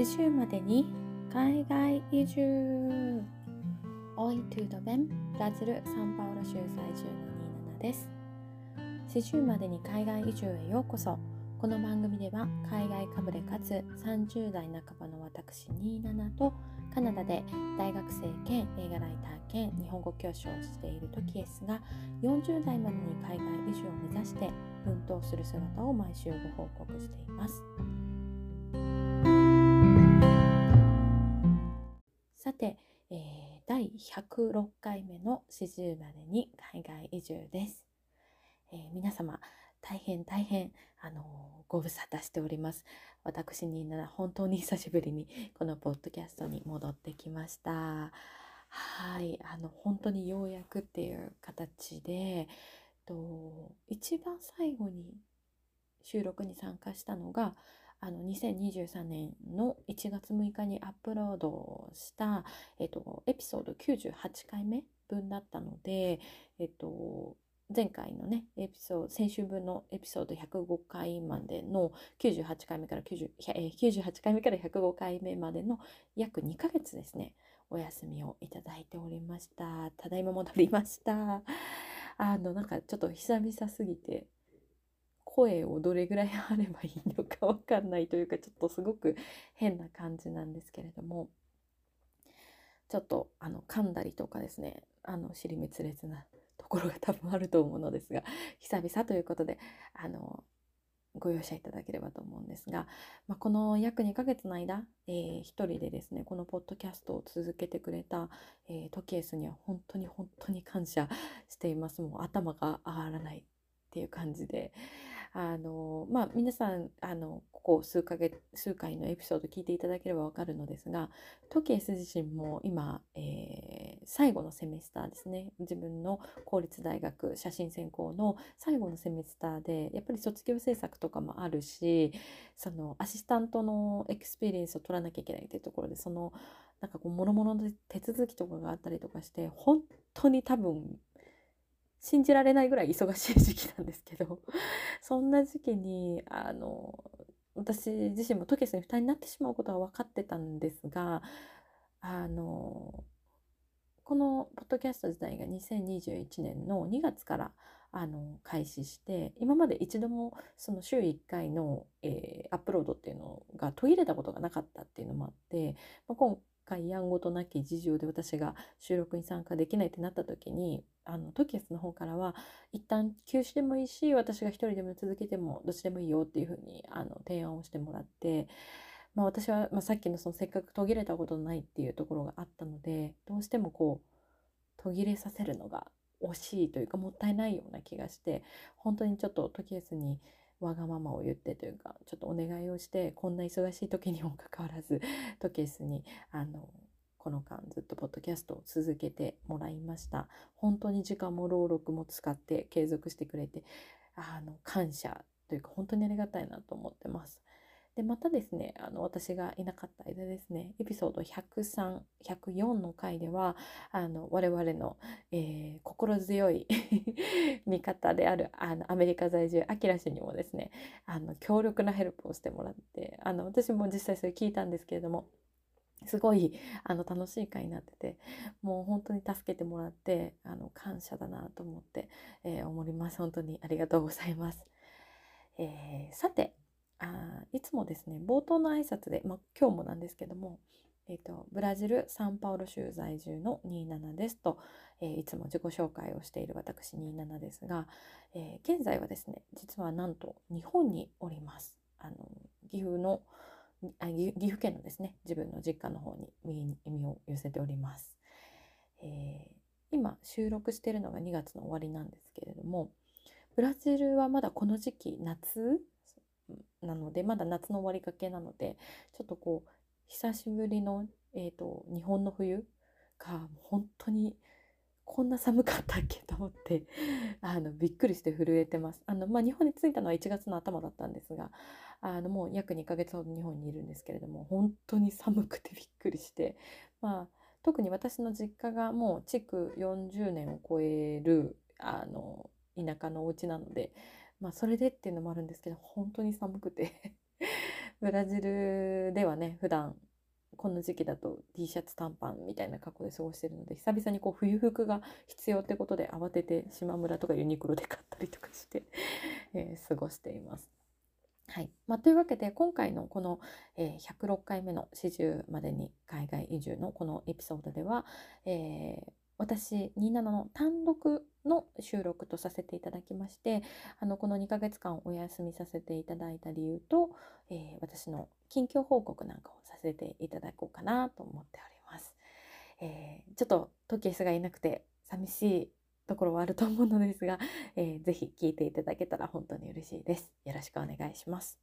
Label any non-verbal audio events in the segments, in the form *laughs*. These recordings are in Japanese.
四十までに海外移住。オイトゥードベン。ブラジル・サンパウロ州在住のニーナナです。四十までに海外移住へようこそ。この番組では海外かぶれかつ30代半ばの私ニーナナとカナダで大学生兼映画ライター兼日本語教師をしているトキエスが40代までに海外移住を目指して奮闘する姿を毎週ご報告しています。さて、えー、第106回目の40までに海外移住です。えー、皆様大変大変あのご無沙汰しております。私になら本当に久しぶりにこのポッドキャストに戻ってきました。はい、あの本当にようやくっていう形で、と一番最後に収録に参加したのがあの2023年の1月6日にアップロードした、えっと、エピソード98回目分だったので、えっと、前回のね、エピソード、先週分のエピソード105回までの98回目から90、え98回目から105回目までの約2ヶ月ですね、お休みをいただいておりました。ただいま戻りました。あの、なんかちょっと久々すぎて、声をどれぐらいあればいいのかわかんないというか、ちょっとすごく変な感じなんですけれども、ちょっとあの噛んだりとかですね、あの尻滅裂なところが多分あると思うのですが久々ということであのご容赦いただければと思うんですが、まあ、この約2ヶ月の間、えー、一人でですねこのポッドキャストを続けてくれた、えー、トキエスには本当に本当に感謝しています。もう頭が上がらないっていう感じで。あのまあ皆さんあのここ数ヶ月数回のエピソード聞いていただければわかるのですがトキエス自身も今、えー、最後の semester ですね。自分の公立大学写真専攻の最後の semester でやっぱり卒業制作とかもあるしそのアシスタントの experience を取らなきゃいけないっていうところでそのなんかこう諸々の手続きとかがあったりとかして本当に多分信じられないぐらい忙しい時期なんですけど *laughs* そんな時期にあの私自身もトケスに負担になってしまうことは分かってたんですがあのこのポッドキャスト自体が2021年の2月からあの開始して今まで一度もその週1回の、えー、アップロードっていうのが途切れたことがなかったっていうのもあって、まあ、今回やんごとなき事情で私が収録に参加できないってなった時にあのトキエスの方からは一旦休止でもいいし私が一人でも続けてもどっちでもいいよっていうふうにあの提案をしてもらって、まあ、私は、まあ、さっきのそのせっかく途切れたことないっていうところがあったのでどうしてもこう途切れさせるのが惜しいというかもったいないような気がして本当にちょっとトキエスにわがままを言ってというかちょっとお願いをしてこんな忙しい時にもかかわらずトキエスにあのこの間ずっとポッドキャストを続けてもらいました。本当に時間も労力も使って継続してくれて、あの、感謝というか本当にありがたいなと思ってます。で、またですね、あの、私がいなかった間ですね、エピソード103、104の回では、あの、我々の、えー、心強い *laughs* 味方である、あの、アメリカ在住、アキラ氏にもですね、あの、強力なヘルプをしてもらって、あの、私も実際それ聞いたんですけれども、すごいあの楽しい回になっててもう本当に助けてもらってあの感謝だなと思って、えー、思います。本当にありがとうございます、えー、さてあいつもですね冒頭の挨拶で、ま、今日もなんですけども、えーと、ブラジル・サンパウロ州在住の27ですと、えー、いつも自己紹介をしている私27ですが、え現在はですね実はなんと日本におります。あの岐阜のあ岐阜県のですね自分の実家の方に耳を寄せております、えー、今収録しているのが2月の終わりなんですけれどもブラジルはまだこの時期夏？なのでまだ夏の終わりかけなのでちょっとこう久しぶりの、えーと日本の冬が本当にこんな寒かったっけと思ってあのびっくりして震えてます。あのまあ、日本に着いたのは1月の頭だったんですがあのもう約2ヶ月ほど日本にいるんですけれども本当に寒くてびっくりして、*laughs* まあ、特に私の実家がもう築40年を超えるあの田舎のお家なので、まあ、それでっていうのもあるんですけど本当に寒くて *laughs* ブラジルではね普段この時期だと T シャツ短パンみたいな格好で過ごしてるので久々にこう冬服が必要ってことで慌てて島村とかユニクロで買ったりとかして *laughs* えー、過ごしています。はいまあ、というわけで今回のこの、えー、106回目の40までに海外移住のこのエピソードでは、えー、私27の単独の収録とさせていただきましてあのこの2ヶ月間お休みさせていただいた理由と、えー、私の近況報告なんかをさせていただこうかなと思っております。えー、ちょっとトキエスがいなくて寂しいところはあると思うのですが、*laughs* えー、ぜひ聞いていただけたら本当に嬉しいです。よろしくお願いします。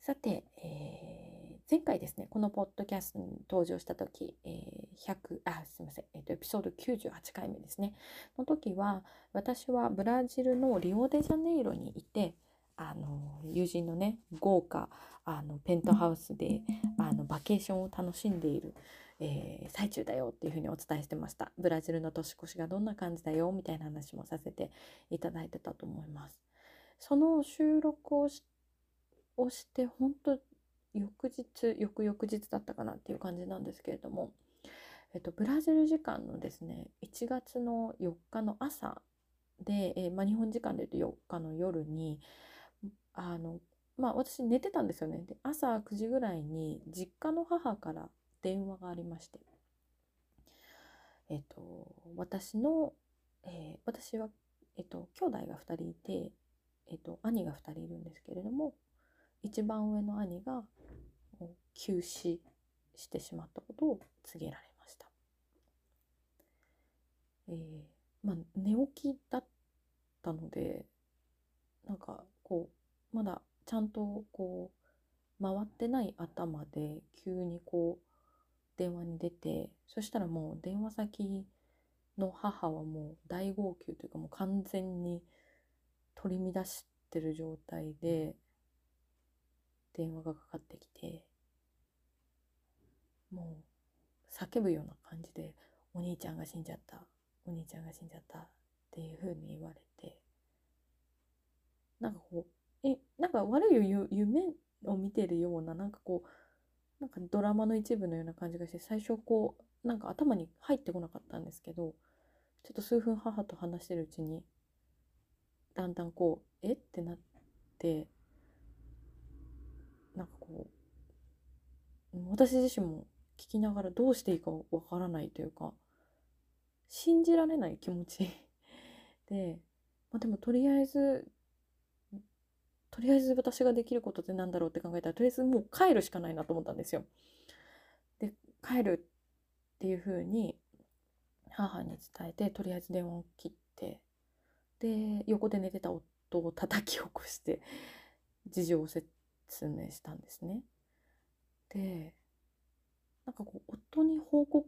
さて、えー、前回ですね、このポッドキャストに登場した時、えー、100、あ、すみません、えっ、ー、と、エピソード98回目ですね、の時は、私はブラジルのリオデジャネイロにいて、あの、友人のね、豪華、あの、ペントハウスで、あの、バケーションを楽しんでいる、えー、最中だよっていうふうにお伝えしてました。ブラジルの年越しがどんな感じだよみたいな話もさせていただいてたと思います。その収録をしてをして本当翌日翌々日だったかなっていう感じなんですけれども、えっと、ブラジル時間のですね1月の4日の朝で、えー、まあ、日本時間で言うと4日の夜にあのまあ私寝てたんですよねで朝9時ぐらいに実家の母から電話がありましてえっと私の、えー、私はえっと兄弟が2人いてえっと兄が2人いるんですけれども一番上の兄が急死してしまったことを告げられました。えー、まあ、寝起きだったのでなんかこうまだちゃんとこう回ってない頭で急にこう電話に出てそしたらもう電話先の母はもう大号泣というかもう完全に取り乱してる状態で電話がかかってきてもう叫ぶような感じで「お兄ちゃんが死んじゃったお兄ちゃんが死んじゃった」っていう風に言われてなんかこうえなんか悪い夢を見てるようななんかこうなんかドラマの一部のような感じがして最初こうなんか頭に入ってこなかったんですけどちょっと数分母と話してるうちにだんだんこうえ？ってなってなんかこう私自身も聞きながらどうしていいかわからないというか信じられない気持ち *laughs* で、まあ、でもとりあえずとりあえず私ができることって何だろうって考えたらとりあえずもう帰るしかないなと思ったんですよ。で帰るっていうふうに母に伝えてとりあえず電話を切ってで横で寝てた夫を叩き起こして事情を説明したんですね。でなんかこう夫に報告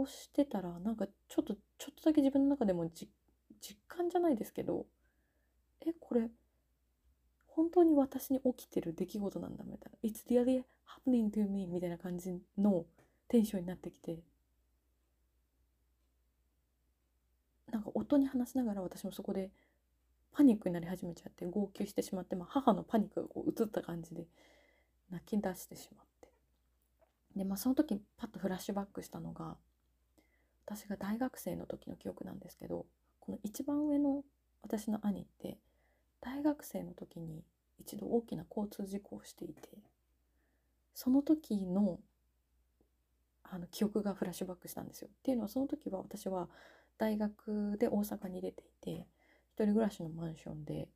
をしてたらなんかちょっとちょっとだけ自分の中でも実感じゃないですけどえこれ本当に私に起きてる出来事なんだみたいな「It's really happening to me」みたいな感じのテンションになってきて。なんか夫に話しながら私もそこでパニックになり始めちゃって号泣してしまって、まあ、母のパニックがこう映った感じで泣き出してしまって。で、まあ、その時パッとフラッシュバックしたのが私が大学生の時の記憶なんですけどこの一番上の私の兄って大学生の時に一度大きな交通事故をしていてその時のあの記憶がフラッシュバックしたんですよ。っていうのはその時は私は大学で大阪に出ていて一人暮らしのマンションで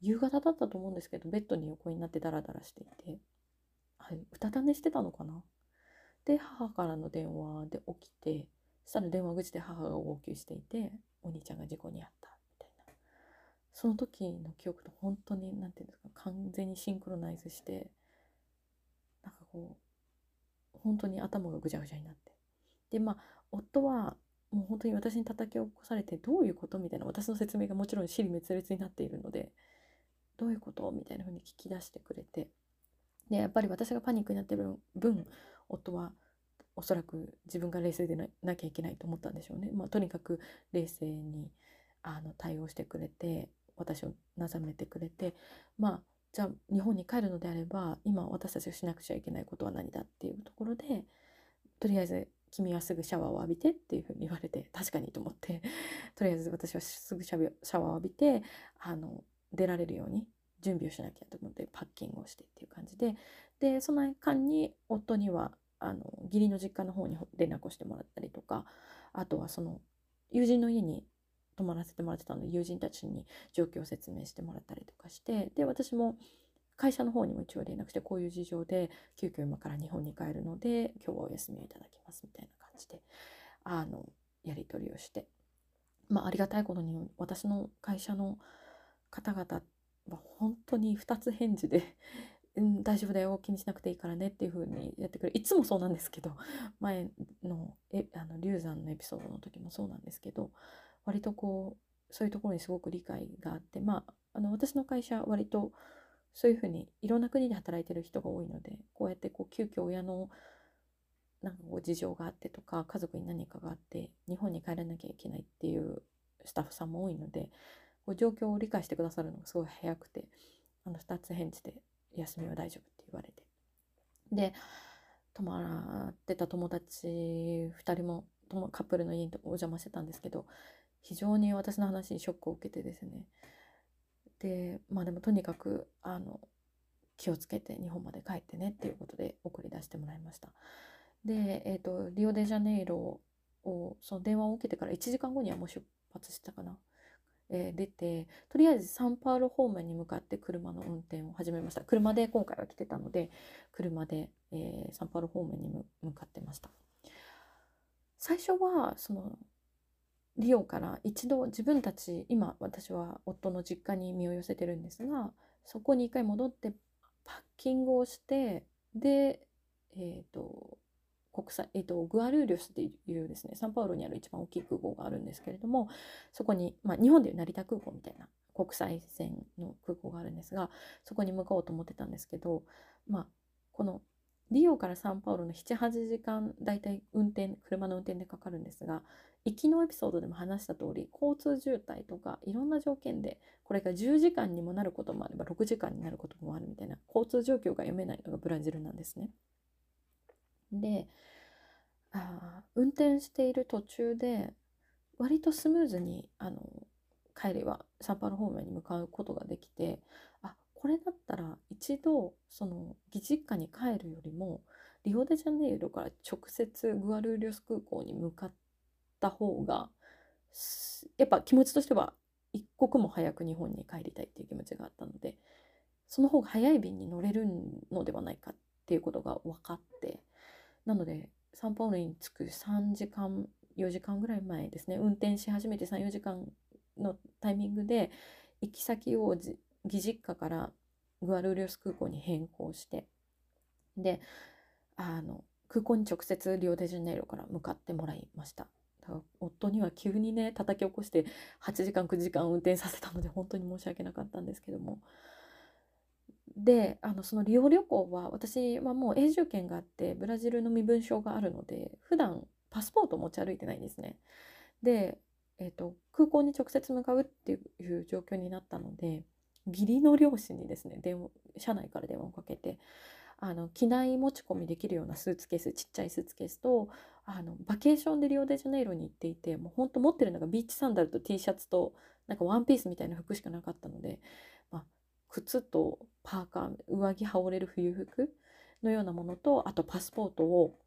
夕方だったと思うんですけどベッドに横になってダラダラしていてはい、うたた寝してたのかなで母からの電話で起きてそしたら電話口で母が号泣していてお兄ちゃんが事故に遭ったその時の記憶と本当に何て言うんですか完全にシンクロナイズしてなんかこう本当に頭がぐちゃぐちゃになってでまあ夫はもう本当に私に叩き起こされてどういうことみたいな私の説明がもちろん尻滅裂になっているのでどういうことみたいな風に聞き出してくれてでやっぱり私がパニックになってる分夫はおそらく自分が冷静でなきゃいけないと思ったんでしょうね。まあ、とにかく冷静にあの対応してくれて私をなざめてくれてまあじゃあ日本に帰るのであれば今私たちがしなくちゃいけないことは何だっていうところでとりあえず君はすぐシャワーを浴びてっていうふうに言われて確かにと思って *laughs* とりあえず私はすぐシャワーを浴びてあの出られるように準備をしなきゃと思ってパッキングをしてっていう感じででその間に夫にはあの義理の実家の方に連絡をしてもらったりとかあとはその友人の家に泊まらせてもらってたので友人たちに状況を説明してもらったりとかしてで私も会社の方にも一応連絡してこういう事情で急遽今から日本に帰るので今日はお休みをいただきますみたいな感じであのやり取りをしてまあありがたいことに私の会社の方々は本当に2つ返事で *laughs* うん、大丈夫だよ気にしなくていいからねっていう風にやってくれるいつもそうなんですけど前のえあの流産のエピソードの時もそうなんですけど割とこうそういうところにすごく理解があってまああの私の会社は割とそういうふうにいろんな国で働いてる人が多いのでこうやってこう急遽親のなんかこう事情があってとか家族に何かがあって日本に帰らなきゃいけないっていうスタッフさんも多いのでこう状況を理解してくださるのがすごい早くてあの2つ返事で休みは大丈夫って言われて。で泊まってた友達2人もカップルの家にお邪魔してたんですけど非常に私の話にショックを受けてですね。でまあでもとにかくあの気をつけて日本まで帰ってねっていうことで送り出してもらいました。で、えーと、リオデジャネイロをその電話を受けてから1時間後にはもう出発したかな。えー、出てとりあえずサンパウロ方面に向かって車の運転を始めました。車で今回は来てたので車で、えー、サンパウロ方面に向かってました。最初はそのリオから一度自分たち今私は夫の実家に身を寄せてるんですがそこに一回戻ってパッキングをしてでえっ、ー、と国際、えっと、グアルーリョスっていうですね、サンパウロにある一番大きい空港があるんですけれども、そこに、まあ、日本でいう成田空港みたいな国際線の空港があるんですが、そこに向かおうと思ってたんですけど、まあ、このリオからサンパウロの7、8時間、だいたい運転、車の運転でかかるんですが、行きのエピソードでも話した通り、交通渋滞とかいろんな条件で、これが10時間にもなることもあれば6時間になることもあるみたいな、交通状況が読めないのがブラジルなんですね。であ運転している途中で割とスムーズにあの帰りはサンパウロ方面に向かうことができてあこれだったら一度その義実家に帰るよりもリオデジャネイロから直接グアルーリョス空港に向かってた方がやっぱ気持ちとしては一刻も早く日本に帰りたいっていう気持ちがあったのでその方が早い便に乗れるのではないかっていうことが分かってなのでサンパウロに着く3時間4時間ぐらい前ですね運転し始めて34時間のタイミングで行き先を義実家からグアルリオス空港に変更してであの空港に直接リオデジャネイロから向かってもらいました。夫には急にね叩き起こして8時間9時間運転させたので本当に申し訳なかったんですけどもであのそのリオ旅行は私はもう永住権があってブラジルの身分証があるので普段パスポート持ち歩いてないんですね。で、えーと、空港に直接向かうっていう状況になったので義理の両親にですね電話車内から電話をかけてあの機内持ち込みできるようなスーツケースちっちゃいスーツケースとあのバケーションでリオデジャネイロに行っていてもうほんと持ってるのがビーチサンダルと T シャツとなんかワンピースみたいな服しかなかったので、まあ、靴とパーカー上着羽織れる冬服のようなものとあとパスポートを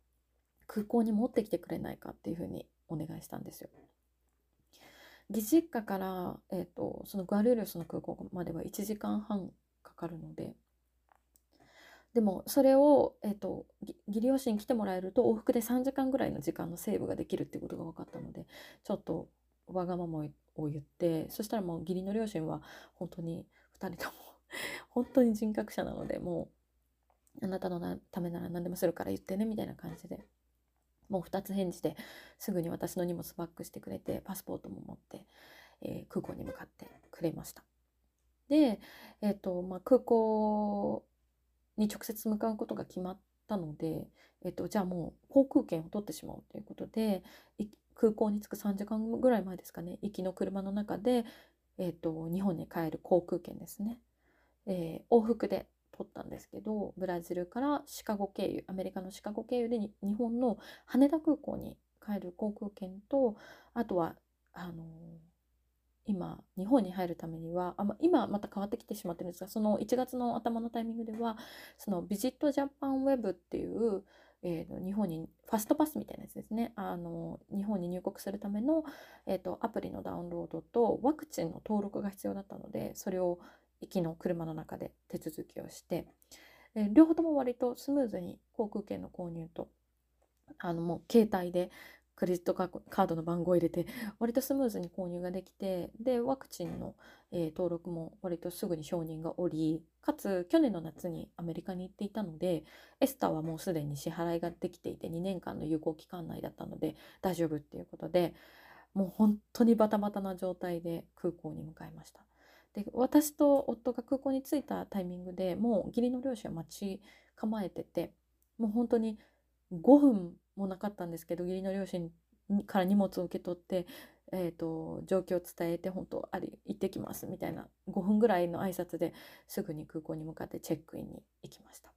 空港に持ってきてくれないかっていうふうにお願いしたんですよ。義実家から、えーと、そのグアルーリョスの空港までは1時間半かかるのででもそれを、えーと、義理両親来てもらえると往復で3時間ぐらいの時間のセーブができるってことが分かったのでちょっとわがままを言ってそしたらもう義理の両親は本当に2人とも *laughs* 本当に人格者なのでもうあなたのためなら何でもするから言ってねみたいな感じでもう2つ返事ですぐに私の荷物バックしてくれてパスポートも持って、えー、空港に向かってくれました。で、えーとまあ、空港に直接向かうことが決まったのでえっと、じゃあもう航空券を取ってしまおうということで空港に着く3時間ぐらい前ですかね行きの車の中で、えっと、日本に帰る航空券ですね、えー、往復で取ったんですけどブラジルからシカゴ経由アメリカのシカゴ経由で日本の羽田空港に帰る航空券とあとはあのー、今日本に入るためにはあ、ま、今また変わってきてしまってるんですがその1月の頭のタイミングではそのビジットジャパンウェブっていうえー、日本にファストパスみたいなやつですね。あの日本に入国するための、えーと、アプリのダウンロードとワクチンの登録が必要だったのでそれを行きの車の中で手続きをして、えー、両方とも割とスムーズに航空券の購入とあのもう携帯でクレジットカードの番号を入れて割とスムーズに購入ができてでワクチンの、えー、登録も割とすぐに承認がおりかつ去年の夏にアメリカに行っていたのでエスターはもうすでに支払いができていて2年間の有効期間内だったので大丈夫っていうことでもう本当にバタバタな状態で空港に向かいました。で私と夫が空港に着いたタイミングでもう義理の両親は待ち構えててもう本当に5分もなかったんですけど義理の両親から荷物を受け取って、えーと、状況を伝えて本当あり行ってきますみたいな5分ぐらいの挨拶ですぐに空港に向かってチェックインに行きました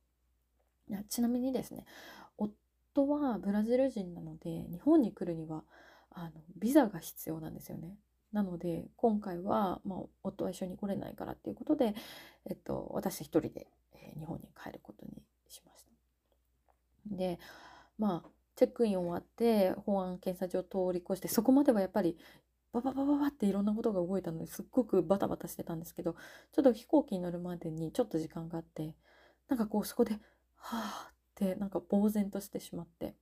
ちなみにですね夫はブラジル人なので日本に来るにはあのビザが必要なんですよねなので今回は、まあ、夫は一緒に来れないからっていうことで、えっと、私一人で、えー、日本に帰ることにしました。でまあチェックイン終わって保安検査場通り越してそこまではやっぱりバババババっていろんなことが動いたのですっごくバタバタしてたんですけどちょっと飛行機に乗るまでにちょっと時間があってなんかこうそこではあってなんか呆然としてしまって。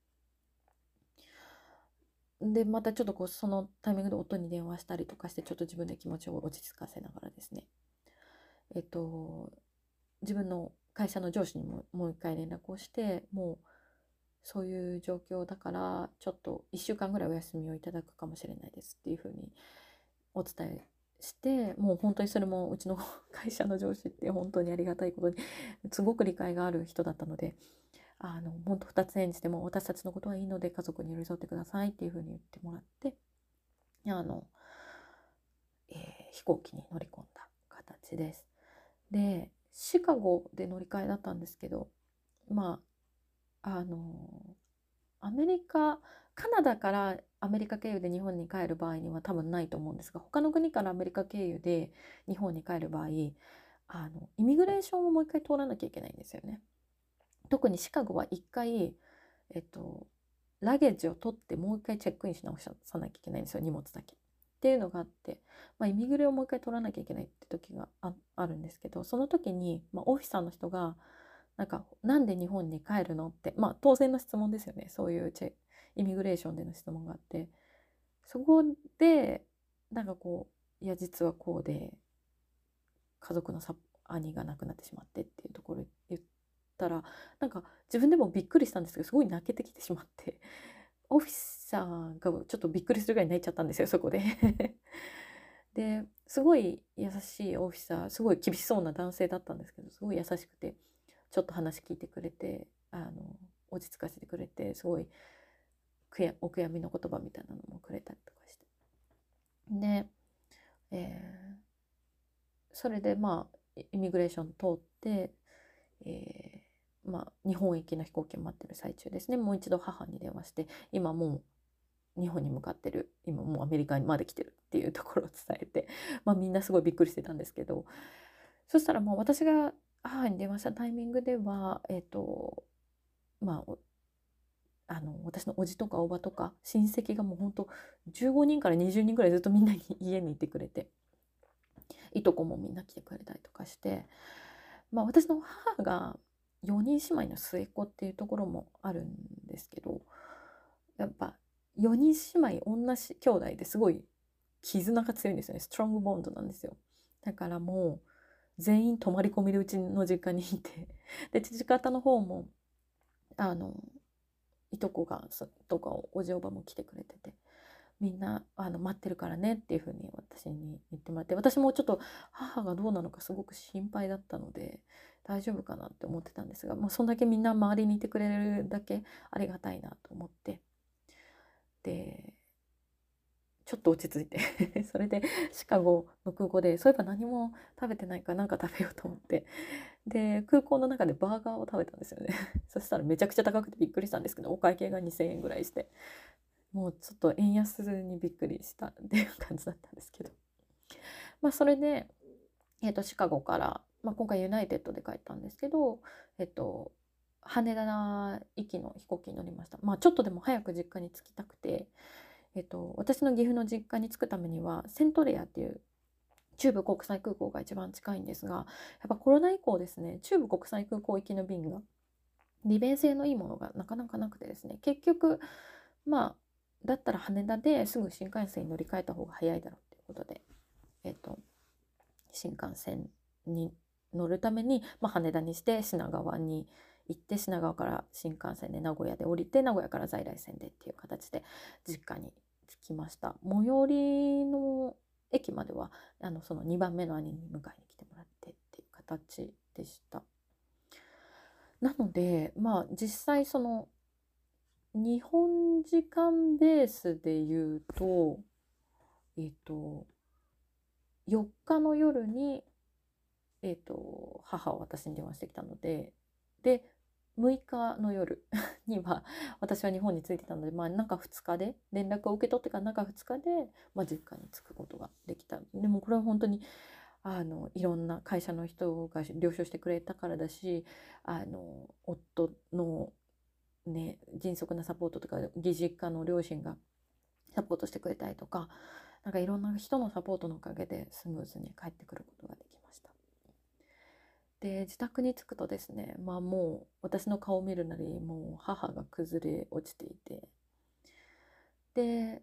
でまたちょっとこうそのタイミングで夫に電話したりとかしてちょっと自分で気持ちを落ち着かせながらですね。えっと自分の会社の上司にももう一回連絡をしてもうそういう状況だからちょっと1週間ぐらいお休みをいただくかもしれないですっていうふうにお伝えしてもう本当にそれもうちの会社の上司って本当にありがたいことにすごく理解がある人だったのであの本当2つ演じても私たちのことはいいので家族に寄り添ってくださいっていうふうに言ってもらってあの、えー、飛行機に乗り込んだ形です。でシカゴで乗り換えだったんですけどまああのアメリカカナダからアメリカ経由で日本に帰る場合には多分ないと思うんですが他の国からアメリカ経由で日本に帰る場合あのイミグレーションをもう一回通らなきゃいけないんですよね。特にシカゴは一回、えっと、ラゲージを取ってもう一回チェックインし直さなきゃいけないんですよ荷物だけ。っていうのがあって、まあ、イミグレをもう一回取らなきゃいけないって時があるんですけどその時に、まあ、オフィサーの人がなんかなんで日本に帰るのってまあ当然の質問ですよね。そういうチェイミグレーションでの質問があって。そこでなんかこういや実はこうで家族の兄が亡くなってしまってっていうところ言ったらなんか自分でもびっくりしたんですけどすごい泣けてきてしまって。オフィサーがちょっとびっくりするぐらい泣いちゃったんですよそこで。*laughs* ですごい優しいオフィサーすごい厳しそうな男性だったんですけどすごい優しくて。ちょっと話聞いてくれてあの落ち着かせてくれてすごいお悔やみの言葉みたいなのもくれたりとかして。で、えー、それでまあイミグレーション通って、えー、まあ、日本行きの飛行機を待ってる最中ですね。もう一度母に電話して今もう日本に向かってる。今もうアメリカにまで来てるっていうところを伝えて、まあ、みんなすごいびっくりしてたんですけど。そしたらもう私が母に電話したタイミングでは、えっ、ー、と、まあ、あの私のおじとかおばとか親戚がもうほんと15人から20人ぐらいずっとみんなに家にいてくれていとこもみんな来てくれたりとかして、まあ、私の母が4人姉妹の末っ子っていうところもあるんですけどやっぱ4人姉妹女兄弟ですごい絆が強いんですよね。ストロングボンドなんですよ。だからもう全員泊まり込みでうちの実家にいてで父方の方もあのいとこがとかおじおばも来てくれててみんなあの待ってるからねっていうふうに私に言ってもらって私もちょっと母がどうなのかすごく心配だったので大丈夫かなって思ってたんですが、まあ、そんだけみんな周りにいてくれるだけありがたいなと思ってでちょっと落ち着いて。*laughs* それでシカゴの空港でそういえば何も食べてないから何か食べようと思って。で空港の中でバーガーを食べたんですよね。*laughs* そしたらめちゃくちゃ高くてびっくりしたんですけどお会計が2,000円ぐらいして。もうちょっと円安にびっくりした *laughs* っていう感じだったんですけど。まあそれで、えー、とシカゴから、まあ、今回ユナイテッドで帰ったんですけどえっ、と羽田行きの飛行機に乗りました。まあちょっとでも早く実家に着きたくて。えっと、私の岐阜の実家に着くためにはセントレアっていう中部国際空港が一番近いんですがやっぱコロナ以降ですね中部国際空港行きの便が利便性のいいものがなかなかなくてですね結局まあだったら羽田ですぐ新幹線に乗り換えた方が早いだろうっていうことで、えっと、新幹線に乗るために、まあ、羽田にして品川に行って品川から新幹線で名古屋で降りて名古屋から在来線でっていう形で実家に着きました。最寄りの駅まではあのその2番目の兄に迎えに来てもらってっていう形でした。なのでまあ実際その日本時間ベースで言うとえっ、と4日の夜にえっ、と母は私に電話してきたのでで6日の夜 *laughs* には私は日本に着いてたので、まあ、中2日で連絡を受け取ってから中2日で、まあ、実家に着くことができたでもこれは本当にあのいろんな会社の人が了承してくれたからだしあの夫の、ね、迅速なサポートとか義実家の両親がサポートしてくれたりとかなんかいろんな人のサポートのおかげでスムーズに帰ってくることができました。で自宅に着くとですねまあもう私の顔を見るなりもう母が崩れ落ちていてで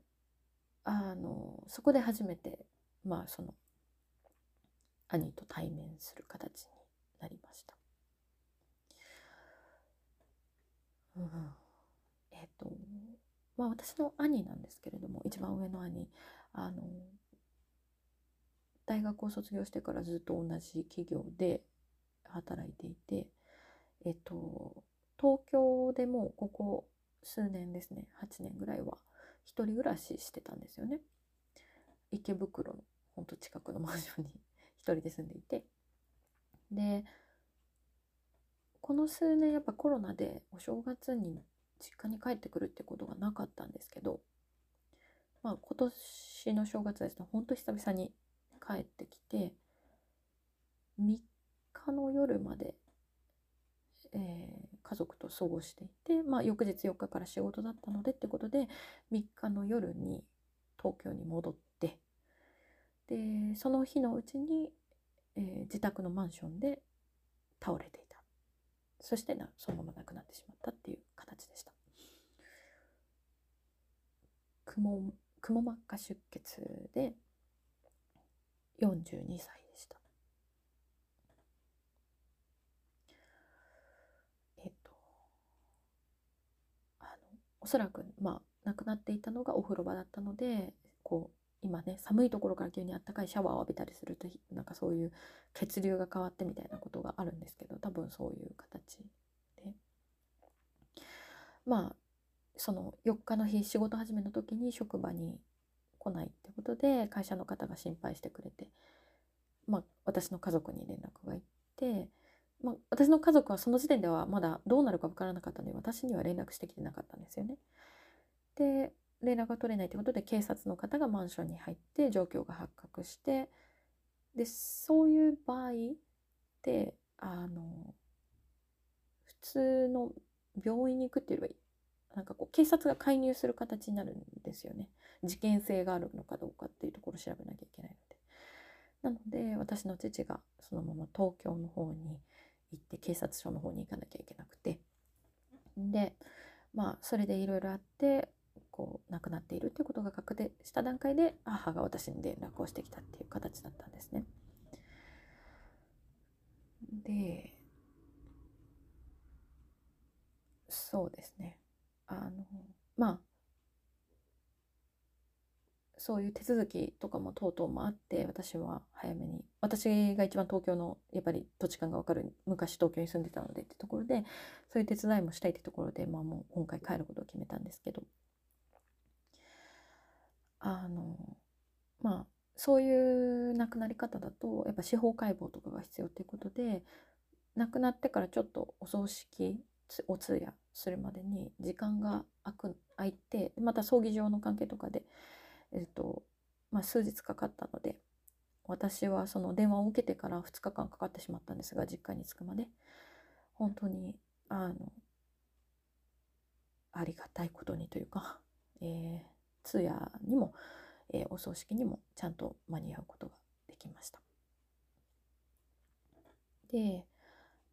あのそこで初めてまあその兄と対面する形になりました。うん、えっ、とまあ私の兄なんですけれども一番上の兄あの大学を卒業してからずっと同じ企業で働いていて、えっと、東京でもここ数年ですね8年ぐらいは一人暮らししてたんですよね。池袋のほんと近くのマンションに *laughs* 一人で住んでいて。でこの数年やっぱコロナでお正月に実家に帰ってくるってことがなかったんですけどまあ今年の正月ですねほんと久々に帰ってきて3日の夜まで、えー、家族と過ごしていて、まあ、翌日4日から仕事だったのでってことで3日の夜に東京に戻ってでその日のうちに、えー、自宅のマンションで倒れていた。そしてなそのまま亡くなってしまったっていう形でした。くもくも膜下出血で42歳。おそらくまあ亡くなっていたのがお風呂場だったのでこう今ね寒いところから急にあったかいシャワーを浴びたりするとなんかそういう血流が変わってみたいなことがあるんですけど多分そういう形で。まあその4日の日仕事始めの時に職場に来ないってことで会社の方が心配してくれて、まあ、私の家族に連絡がいってまあ、私の家族はその時点ではまだどうなるか分からなかったので私には連絡してきてなかったんですよね。で連絡が取れないということで警察の方がマンションに入って状況が発覚してでそういう場合ってあの普通の病院に行くっていうよりはなんかこう警察が介入する形になるんですよね事件性があるのかどうかっていうところを調べなきゃいけ。なので私の父がそのまま東京の方に行って警察署の方に行かなきゃいけなくてでまあそれでいろいろあってこう亡くなっているっていうことが確定した段階で母が私に連絡をしてきたっていう形だったんですね。でそうですねあのまあそういう手続きとかもとうとうもあって私は早めに。私が一番東京のやっぱり土地勘が分かる昔東京に住んでたのでってところでそういう手伝いもしたいってところで、まあ、もう今回帰ることを決めたんですけど。あのまあそういう亡くなり方だとやっぱ司法解剖とかが必要ということで亡くなってからちょっとお葬式お通夜するまでに時間が空く空いてまた葬儀場の関係とかで、えっとまあ、数日かかったので私はその電話を受けてから2日間かかってしまったんですが実家に着くまで本当にあのありがたいことにというか、えー、通夜にも、えー、お葬式にもちゃんと間に合うことができました。で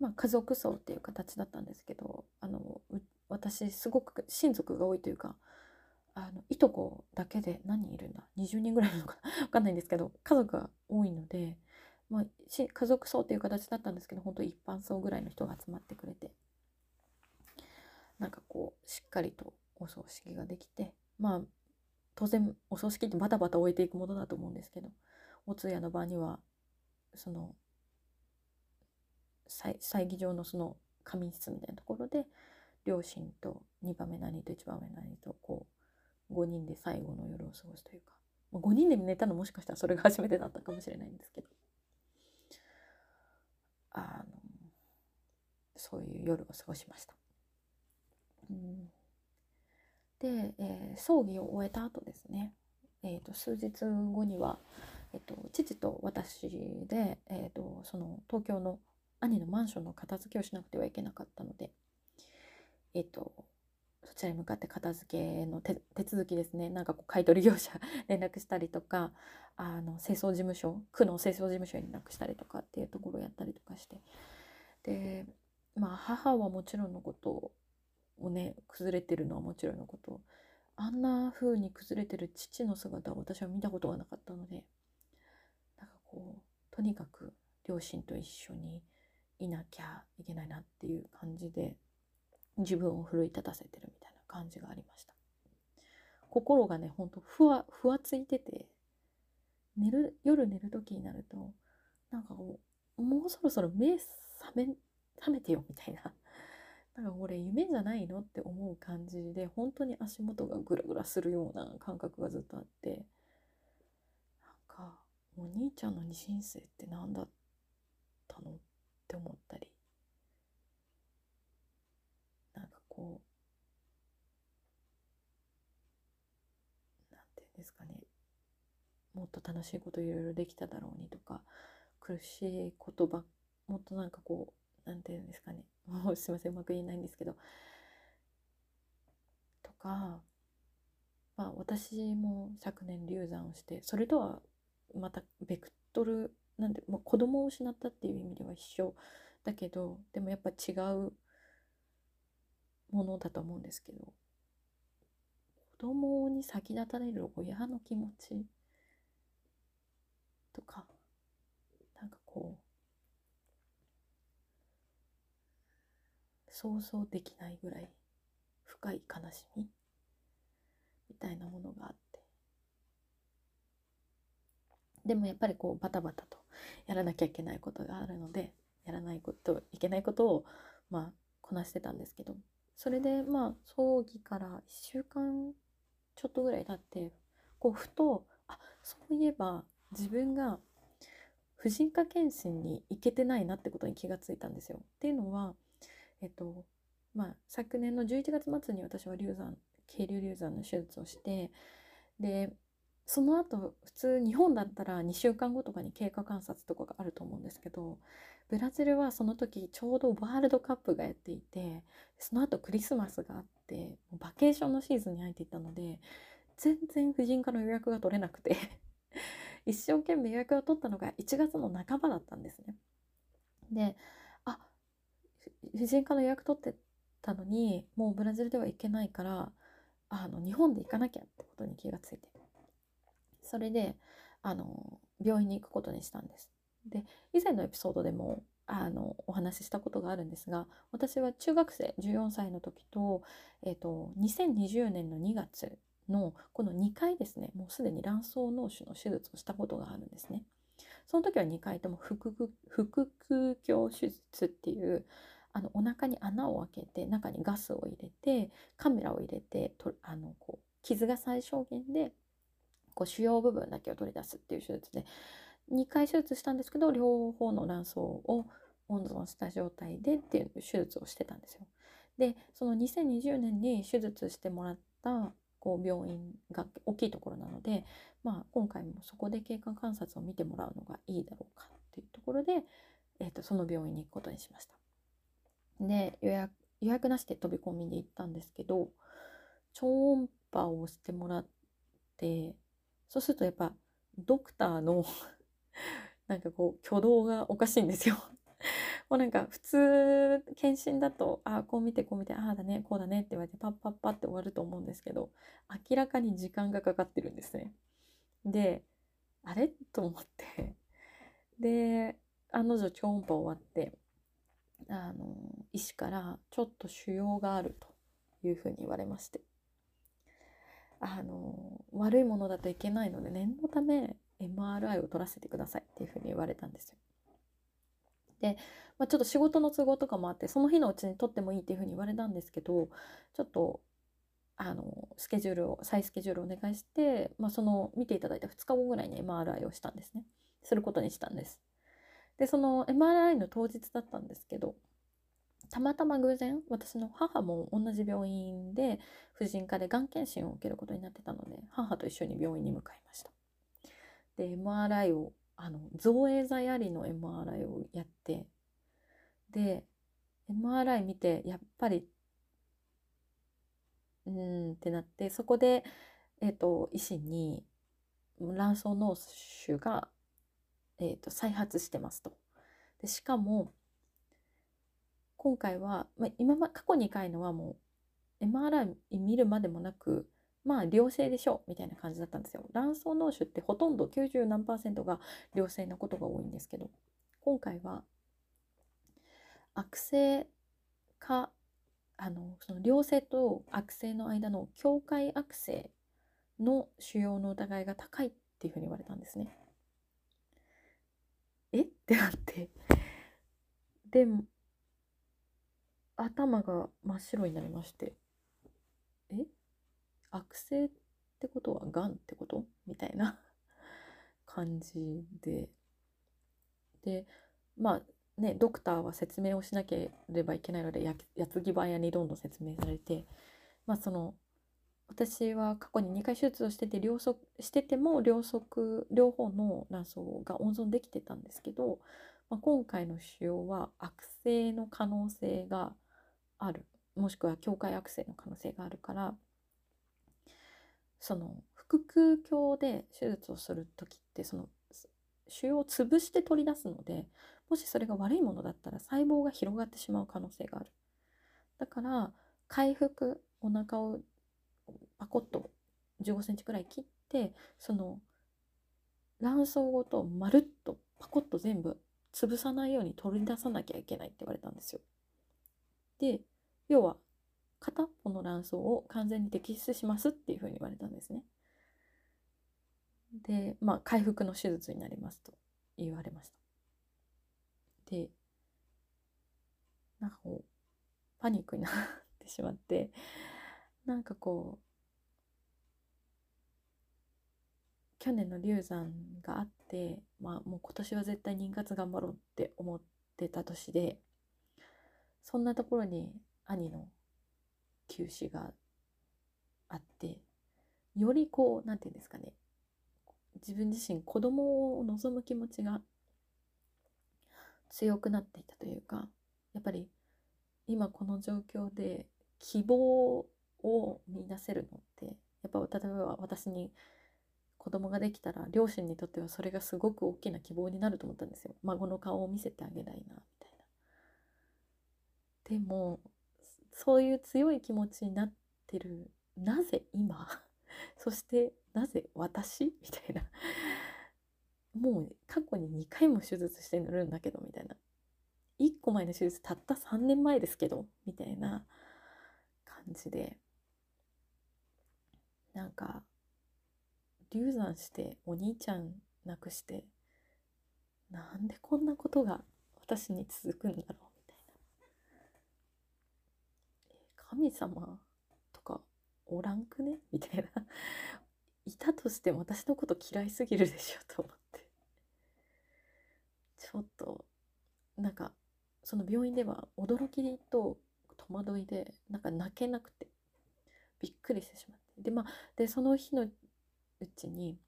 まあ、家族葬っていう形だったんですけどあの私すごく親族が多いというかあのいとこだけで何人いるんだ？20人ぐらいいるのかな？*laughs* 分かんないんですけど家族が多いので、まあ、家族葬っていう形だったんですけど本当一般葬ぐらいの人が集まってくれてなんかこうしっかりとお葬式ができてまあ当然お葬式ってバタバタ終えていくものだと思うんですけどお通夜の場にはその祭儀場のその仮眠室みたいなところで両親と2番目何と1番目何とこう5人で最後の夜を過ごすというか、まあ、5人で寝たのもしかしたらそれが初めてだったかもしれないんですけど。あのそういう夜を過ごしました。うん、で、えー、葬儀を終えた後ですね、えーと、数日後には、えーと、父と私で、えーとその東京の兄のマンションの片付けをしなくてはいけなかったので、えっと、そちらに向かって片付けの手続きですね。なんかこう買取業者 *laughs* 連絡したりとかあの清掃事務所区の清掃事務所に連絡したりとかっていうところをやったりとかして。でまあ母はもちろんのことをね崩れてるのはもちろんのこと。あんな風に崩れてる父の姿を私は見たことがなかったのでなんかこうとにかく両親と一緒にいなきゃいけないなっていう感じで。自分を奮い立たせてるみたいな感じがありました。心がねほんとふわふわついてて寝る夜寝る時になるとなんかこうもうそろそろ目覚め覚めてよみたいな。*laughs* なんかこれ夢じゃないのって思う感じで本当に足元がグラグラするような感覚がずっとあって。なんかお兄ちゃんの人生って何だったのって思ったりなんかこうなんていうんですかね。もっと楽しいこといろいろできただろうにとか苦しい言葉もっとなんかこうなんていうんですかね。*laughs* もうすいませんうまく言えないんですけど。とかまあ私も昨年流産をしてそれとはまたベクトルなんで、まあ、子供を失ったっていう意味では一緒だけどでもやっぱ違うものだと思うんですけど子供に先立たれる親の気持ちとかなんかこう想像できないぐらい深い悲しみみたいなものがあって。でもやっぱりこうバタバタとやらなきゃいけないことがあるのでやらないといけないことをまあこなしてたんですけどそれでまあ葬儀から1週間ちょっとぐらい経ってこうふとあそういえば自分が婦人科検診に行けてないなってことに気がついたんですよ。っていうのはえっとまあ昨年の11月末に私は流産渓流流産の手術をしてでその後普通日本だったら2週間後とかに経過観察とかがあると思うんですけどブラジルはその時ちょうどワールドカップがやっていてその後クリスマスがあってバケーションのシーズンに入っていったので全然婦人科の予約が取れなくて *laughs* 一生懸命予約を取ったのが1月の半ばだったんですね。であ婦人科の予約取ってたのにもうブラジルでは行けないからあの日本で行かなきゃってことに気がついてそれであの病院に行くことにしたんです。で以前のエピソードでもあのお話ししたことがあるんですが私は中学生14歳の時と,、えーと、2020年の2月のこの2回ですねもうすでに卵巣脳腫の手術をしたことがあるんですね。その時は2回とも腹腔鏡手術っていうあのお腹に穴を開けて中にガスを入れてカメラを入れてとあのこう傷が最小限でこう主要部分だけを取り出すっていう手術で2回手術したんですけど両方の卵巣を温存した状態でっていう手術をしてたんですよ。でその2020年に手術してもらったこう病院が大きいところなので、まあ、今回もそこで経過観察を見てもらうのがいいだろうかっていうところで、えーと、その病院に行くことにしました。で予約予約なしで飛び込みで行ったんですけど超音波をしてもらってそうするとやっぱドクターの *laughs* なんかこう挙動がおかしいんですよ。*laughs* もうなんか普通検診だとああこう見てこう見てああだねこうだねって言われてパッパッパって終わると思うんですけど明らかに時間がかかってるんですね。であれ？と思って。で案の定超音波終わってあの医師からちょっと腫瘍があるというふうに言われまして。あの悪いものだといけないので念のため MRI を取らせてくださいっていうふうに言われたんですよ。で、まあ、ちょっと仕事の都合とかもあってその日のうちに取ってもいいっていうふうに言われたんですけどちょっとあのスケジュールを再スケジュールをお願いして、まあ、その見ていただいた2日後ぐらいに MRI をしたんですねすることにしたんですでその MRI の当日だったんですけどたまたま偶然私の母も同じ病院で婦人科でがん検診を受けることになってたので母と一緒に病院に向かいましたで MRI をあの造影剤ありの MRI をやってで MRI 見てやっぱりうんってなってそこで、えーと、医師に卵巣脳腫が、えーと、再発してますと。でしかも今回は、まあ、今ま過去2回のはもう MRI 見るまでもなくまあ良性でしょうみたいな感じだったんですよ。卵巣脳腫ってほとんど90何パーセントが良性なことが多いんですけど今回は悪性かあのその良性と悪性の間の境界悪性の腫瘍の疑いが高いっていうふうに言われたんですね。え？ってなってで頭が真っ白になりましてえ？悪性ってことはがんってこと？みたいな *laughs* 感じで。でまあねドクターは説明をしなければいけないのでや矢継ぎ早にどんどん説明されてまあその私は過去に2回手術をしてて両側してても両側両方の卵巣が温存できてたんですけど、まあ、今回の腫瘍は悪性の可能性がある。もしくは境界悪性の可能性があるから。その腹腔鏡で手術をする時ってその腫瘍を潰して取り出すのでもしそれが悪いものだったら細胞が広がってしまう可能性がある。だから回復お腹をパコッと15センチくらい切ってその卵巣ごとまるっとパコッと全部潰さないように取り出さなきゃいけないって言われたんですよ。で要は片っぽの卵巣を完全に摘出しますっていうふうに言われたんですね。で、まあ、回復の手術になりますと言われました。で、なんかこう、パニックになってしまって、なんかこう、去年の流産があって、まあもう今年は絶対妊活頑張ろうって思ってた年で、そんなところに兄の休止があってよりこう何て言うんですかね。自分自身子供を望む気持ちが強くなっていたというかやっぱり今この状況で希望を見出せるのってやっぱ例えば私に子供ができたら両親にとってはそれがすごく大きな希望になると思ったんですよ。孫の顔を見せてあげたいなみたいな。でもそういう強い気持ちになってる。なぜ今？*laughs* そしてなぜ私？*laughs* みたいな。もう過去に2回も手術して塗るんだけどみたいな。1個前の手術たった3年前ですけどみたいな感じで。なんか流産してお兄ちゃん亡くしてなんでこんなことが私に続くんだろうみたいな神様とかおらんくね？みたいな。*laughs* いたとしても私のこと嫌いすぎるでしょと思って。ちょっとなんかその病院では驚きと戸惑いでなんか泣けなくてびっくりしてしまって。でまあでその日のうちに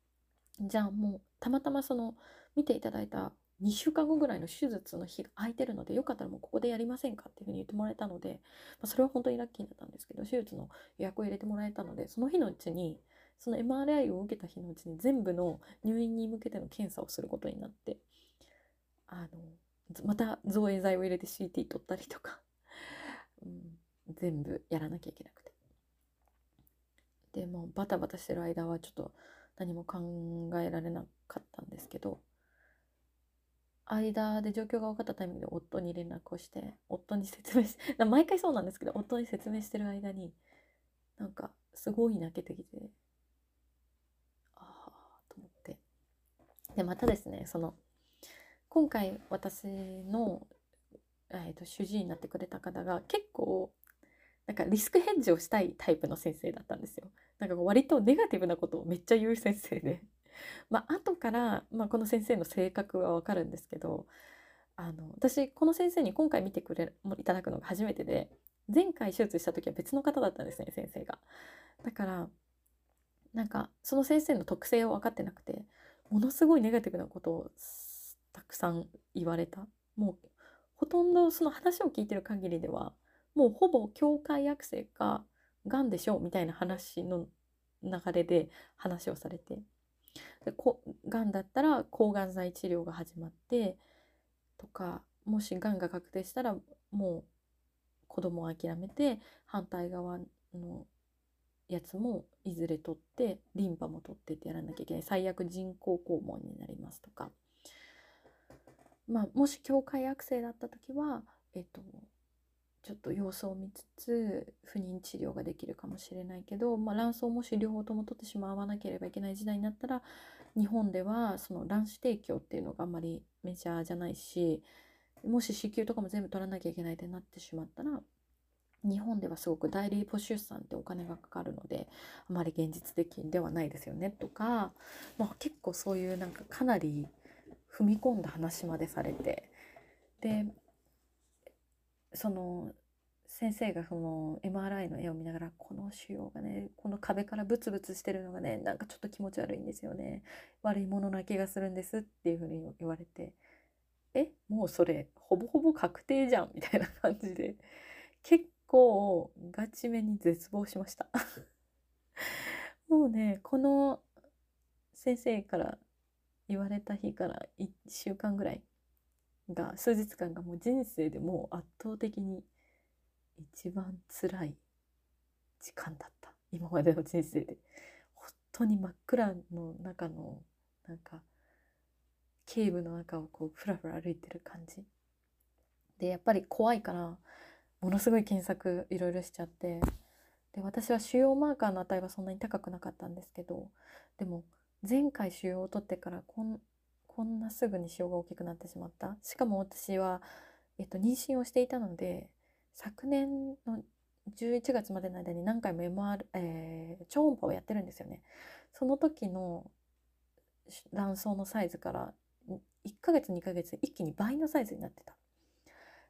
じゃあもうたまたまその見ていただいた2週間後ぐらいの手術の日が空いてるのでよかったらもうここでやりませんかっていうふうに言ってもらえたので、まあ、それは本当にラッキーだったんですけど手術の予約を入れてもらえたのでその日のうちにその MRI を受けた日のうちに全部の入院に向けての検査をすることになってあのまた造影剤を入れて CT 取ったりとか、*laughs* うん、全部やらなきゃいけなくて。でもうバタバタしてる間はちょっと何も考えられなかったんですけど間で状況が分かったタイミングで夫に連絡をして夫に説明し *laughs* 毎回そうなんですけど夫に説明してる間になんかすごい泣けてきてああと思って。でまたですねその今回私の、えーと、主治医になってくれた方が結構なんかリスクヘッジをしたいタイプの先生だったんですよ。なんか割とネガティブなことをめっちゃ言う先生でまあ後から、まあ、この先生の性格はわかるんですけどあの私この先生に今回見てくれいただくのが初めてで前回手術した時は別の方だったんですね先生が。だからなんかその先生の特性を分かってなくてものすごいネガティブなことをたくさん言われたもうほとんどその話を聞いてる限りではもうほぼ境界悪性かがんでしょうみたいな話の流れで話をされてでこがんだったら抗がん剤治療が始まってとかもしがんが確定したらもう子供を諦めて反対側のやつもいずれ取ってリンパも取ってってやらなきゃいけない。最悪人工肛門になりますとか、まあ、もし境界悪性だった時は、えっと、ちょっと様子を見つつ不妊治療ができるかもしれないけど、まあ、卵巣もし両方とも取ってしまわなければいけない時代になったら日本ではその卵子提供っていうのがあんまりメジャーじゃないしもし子宮とかも全部取らなきゃいけないってなってしまったら日本ではすごく代理母出産ってお金がかかるのであまり現実的ではないですよねとか、まあ、結構そういうなんかかなり踏み込んだ話までされてでその先生がその MRI の絵を見ながらこの腫瘍がねこの壁からブツブツしてるのがねなんかちょっと気持ち悪いんですよね。悪いものな気がするんですっていうふうに言われてえもうそれほぼほぼ確定じゃんみたいな感じで結構ガチめに絶望しました。*laughs* もうねこの先生から言われた日から1週間ぐらいが数日間がもう人生でもう圧倒的に一番辛い時間だった。今までの人生で。本当に真っ暗の中のなんかケーブの中をこうふらふら歩いてる感じ。でやっぱり怖いからものすごい検索いろいろしちゃって。で私は腫瘍マーカーの値はそんなに高くなかったんですけどでも前回腫瘍を取ってからこんこんなすぐに腫瘍が大きくなってしまった。しかも私は、えっと、妊娠をしていたので昨年の11月までの間に何回も MR、えー、超音波をやってるんですよね。その時の卵巣のサイズから1ヶ月2ヶ月一気に倍のサイズになってた。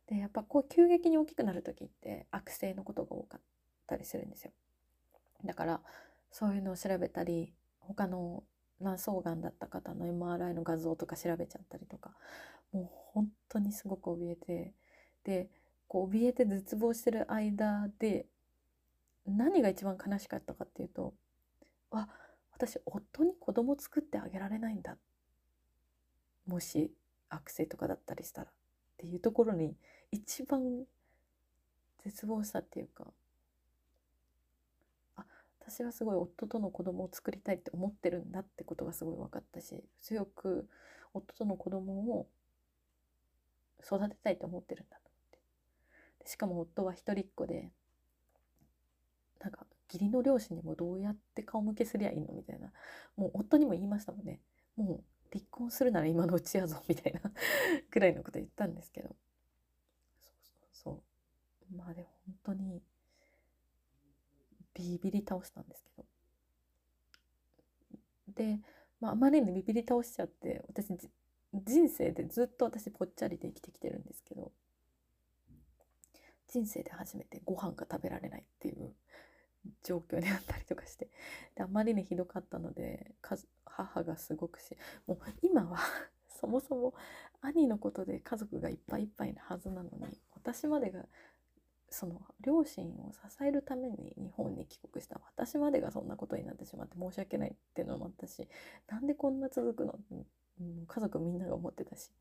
でやっぱこう急激に大きくなる時って悪性のことが多かったりするんですよ。だからそういうのを調べたり他の卵巣がんだった方の MRI の画像とか調べちゃったりとかもう本当にすごく怯えてでこう怯えて絶望してる間で何が一番悲しかったかっていうとあ私夫に子供作ってあげられないんだ。もし悪性とかだったりしたらっていうところに一番絶望したっていうかあ私はすごい夫との子供を作りたいって思ってるんだってことがすごい分かったし強く夫との子供を育てたいと思ってるんだ。しかも夫は一人っ子でなんか義理の両親にもどうやって顔向けすりゃいいのみたいな。もう夫にも言いましたもんね。もう離婚するなら今のうちやぞみたいな *laughs* ぐらいのこと言ったんですけど。そうそうそう。まあでも本当にビビり倒したんですけど。で、まあ、あまりにビビり倒しちゃって私人生でずっと私ぽっちゃりで生きてきてるんですけど。人生で初めてご飯が食べられないっていう状況になったりとかしてであまりにひどかったので母がすごくしもう今は *laughs* そもそも兄のことで家族がいっぱいいっぱいなはずなのに私までがその両親を支えるために日本に帰国した私までがそんなことになってしまって申し訳ないっていうのもあったしなんでこんな続くの、う、家族みんなが思ってたし。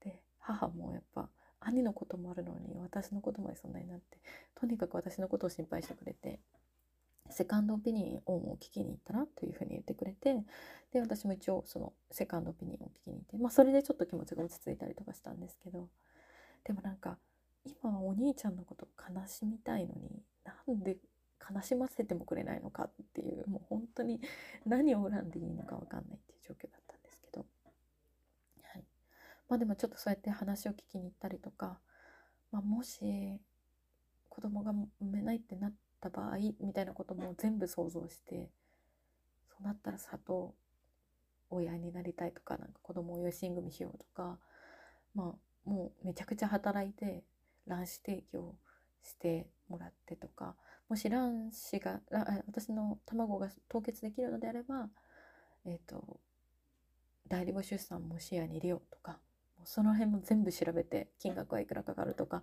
で母もやっぱ兄のこともあるのに私のことまでそんなになってとにかく私のことを心配してくれてセカンドオピニオンを聞きに行ったらというふうに言ってくれてで私も一応そのセカンドオピニオンを聞きに行ってまあそれでちょっと気持ちが落ち着いたりとかしたんですけどでもなんか今はお兄ちゃんのこと悲しみたいのになんで悲しませてもくれないのかっていうもう本当に何を恨んでいいのか分かんないっていう状況だったんですけど、はい、まあでもちょっとそうやって話を聞きに行ったりとか、まあ、もし子供が産めないってなった場合みたいなことも全部想像してそうなったら里親になりたいとかなんか子供を養子縁組しようとかまあもうめちゃくちゃ働いて卵子提供してもらってとかもし卵子が私の卵が凍結できるのであれば、えーと、代理母出産も視野に入れようとかその辺も全部調べて金額はいくらかかるとか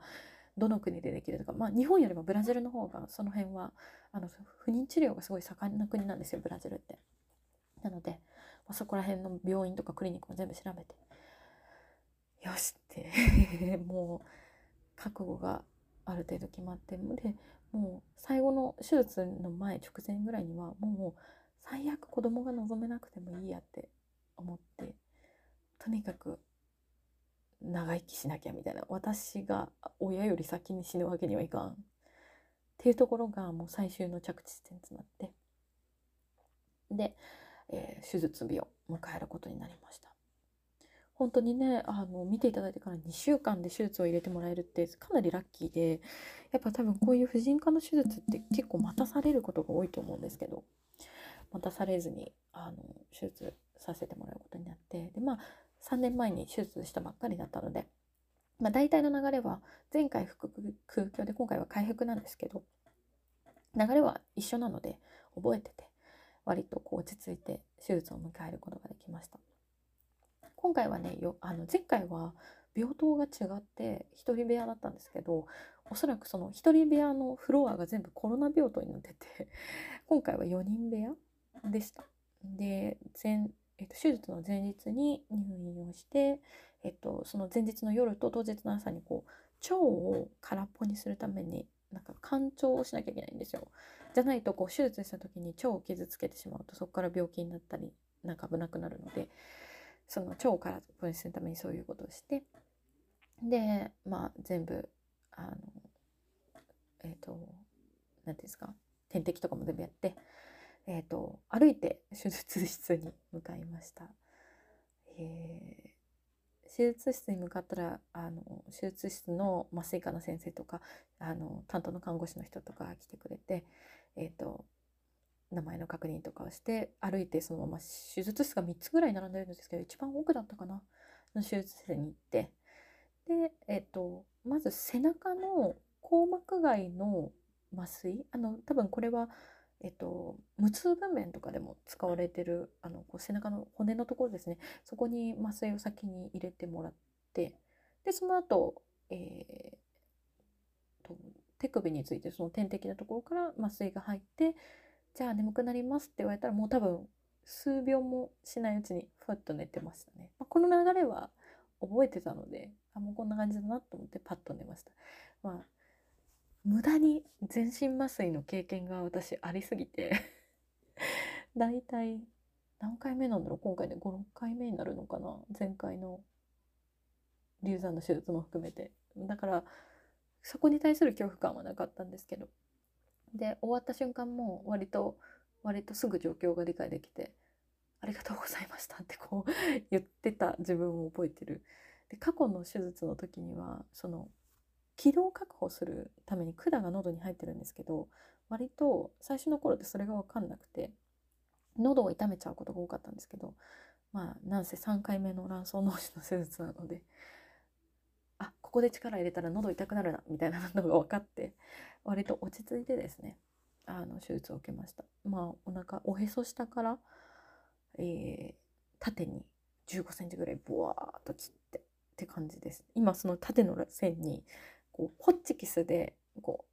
どの国でできるとか、まあ、日本よりもブラジルの方がその辺はあの不妊治療がすごい盛んな国なんですよブラジルって。なので、まあ、そこら辺の病院とかクリニックも全部調べてよしって *laughs* もう覚悟がある程度決まってでもう最後の手術の前直前ぐらいにはもう最悪子供が望めなくてもいいやって思ってとにかく長生きしなきゃみたいな。私が親より先に死ぬわけにはいかん。っていうところがもう最終の着地点となって。で、えー、手術日を迎えることになりました。本当にねあの見ていただいてから2週間で手術を入れてもらえるってかなりラッキーでやっぱ多分こういう婦人科の手術って結構待たされることが多いと思うんですけど待たされずにあの手術させてもらうことになって。でまあ3年前に手術したばっかりだったので、まあ、大体の流れは前回腹腔鏡で今回は回復なんですけど流れは一緒なので覚えてて割とこう落ち着いて手術を迎えることができました。今回はねよあの前回は病棟が違って1人部屋だったんですけどおそらくその1人部屋のフロアが全部コロナ病棟になってて今回は4人部屋でした。で前、えっと、手術の前日に入院をして、えっと、その前日の夜と当日の朝にこう腸を空っぽにするためになんか肝腸をしなきゃいけないんですよ。じゃないとこう手術した時に腸を傷つけてしまうとそこから病気になったりなんか危なくなるのでその腸から分子するためにそういうことをしてでまあ全部あのえっ、ー、と何て言うんですか点滴とかも全部やって、えーと、歩いて *laughs* 手術室に向かいました。えー、手術室に向かったらあの手術室の麻酔科の先生とかあの担当の看護師の人とか来てくれて、えーと名前の確認とかをして歩いてそのまま手術室が3つぐらい並んでるんですけど一番奥だったかな？の手術室に行って。で、えっと、まず背中の硬膜外の麻酔？あの多分これは、えっと、無痛分娩とかでも使われてるあのこう背中の骨のところですねそこに麻酔を先に入れてもらってでその後、えー、と手首についてその点滴のところから麻酔が入ってじゃあ眠くなりますって言われたらもう多分数秒もしないうちにふっと寝てましたね。まあ、この流れは覚えてたのであもうこんな感じだなと思ってパッと寝ました。まあ無駄に全身麻酔の経験が私ありすぎてだいたい何回目なんだろう今回で56回目になるのかな前回の流産の手術も含めてだからそこに対する恐怖感はなかったんですけどで終わった瞬間も割と割とすぐ状況が理解できて「ありがとうございました」ってこう *laughs* 言ってた自分を覚えてる。で過去の手術の時にはその気道を確保するために管が喉に入ってるんですけど割と最初の頃ってそれが分かんなくて喉を痛めちゃうことが多かったんですけどまあなんせ3回目の卵巣脳腫の手術なのであここで力入れたら喉痛くなるなみたいなのが分かって割と落ち着いてですねあの手術を受けました。まあお腹おへそ下から、えー、縦に15センチぐらいボワーっと切ってって感じです。今その縦の線にこうホッチキスでこ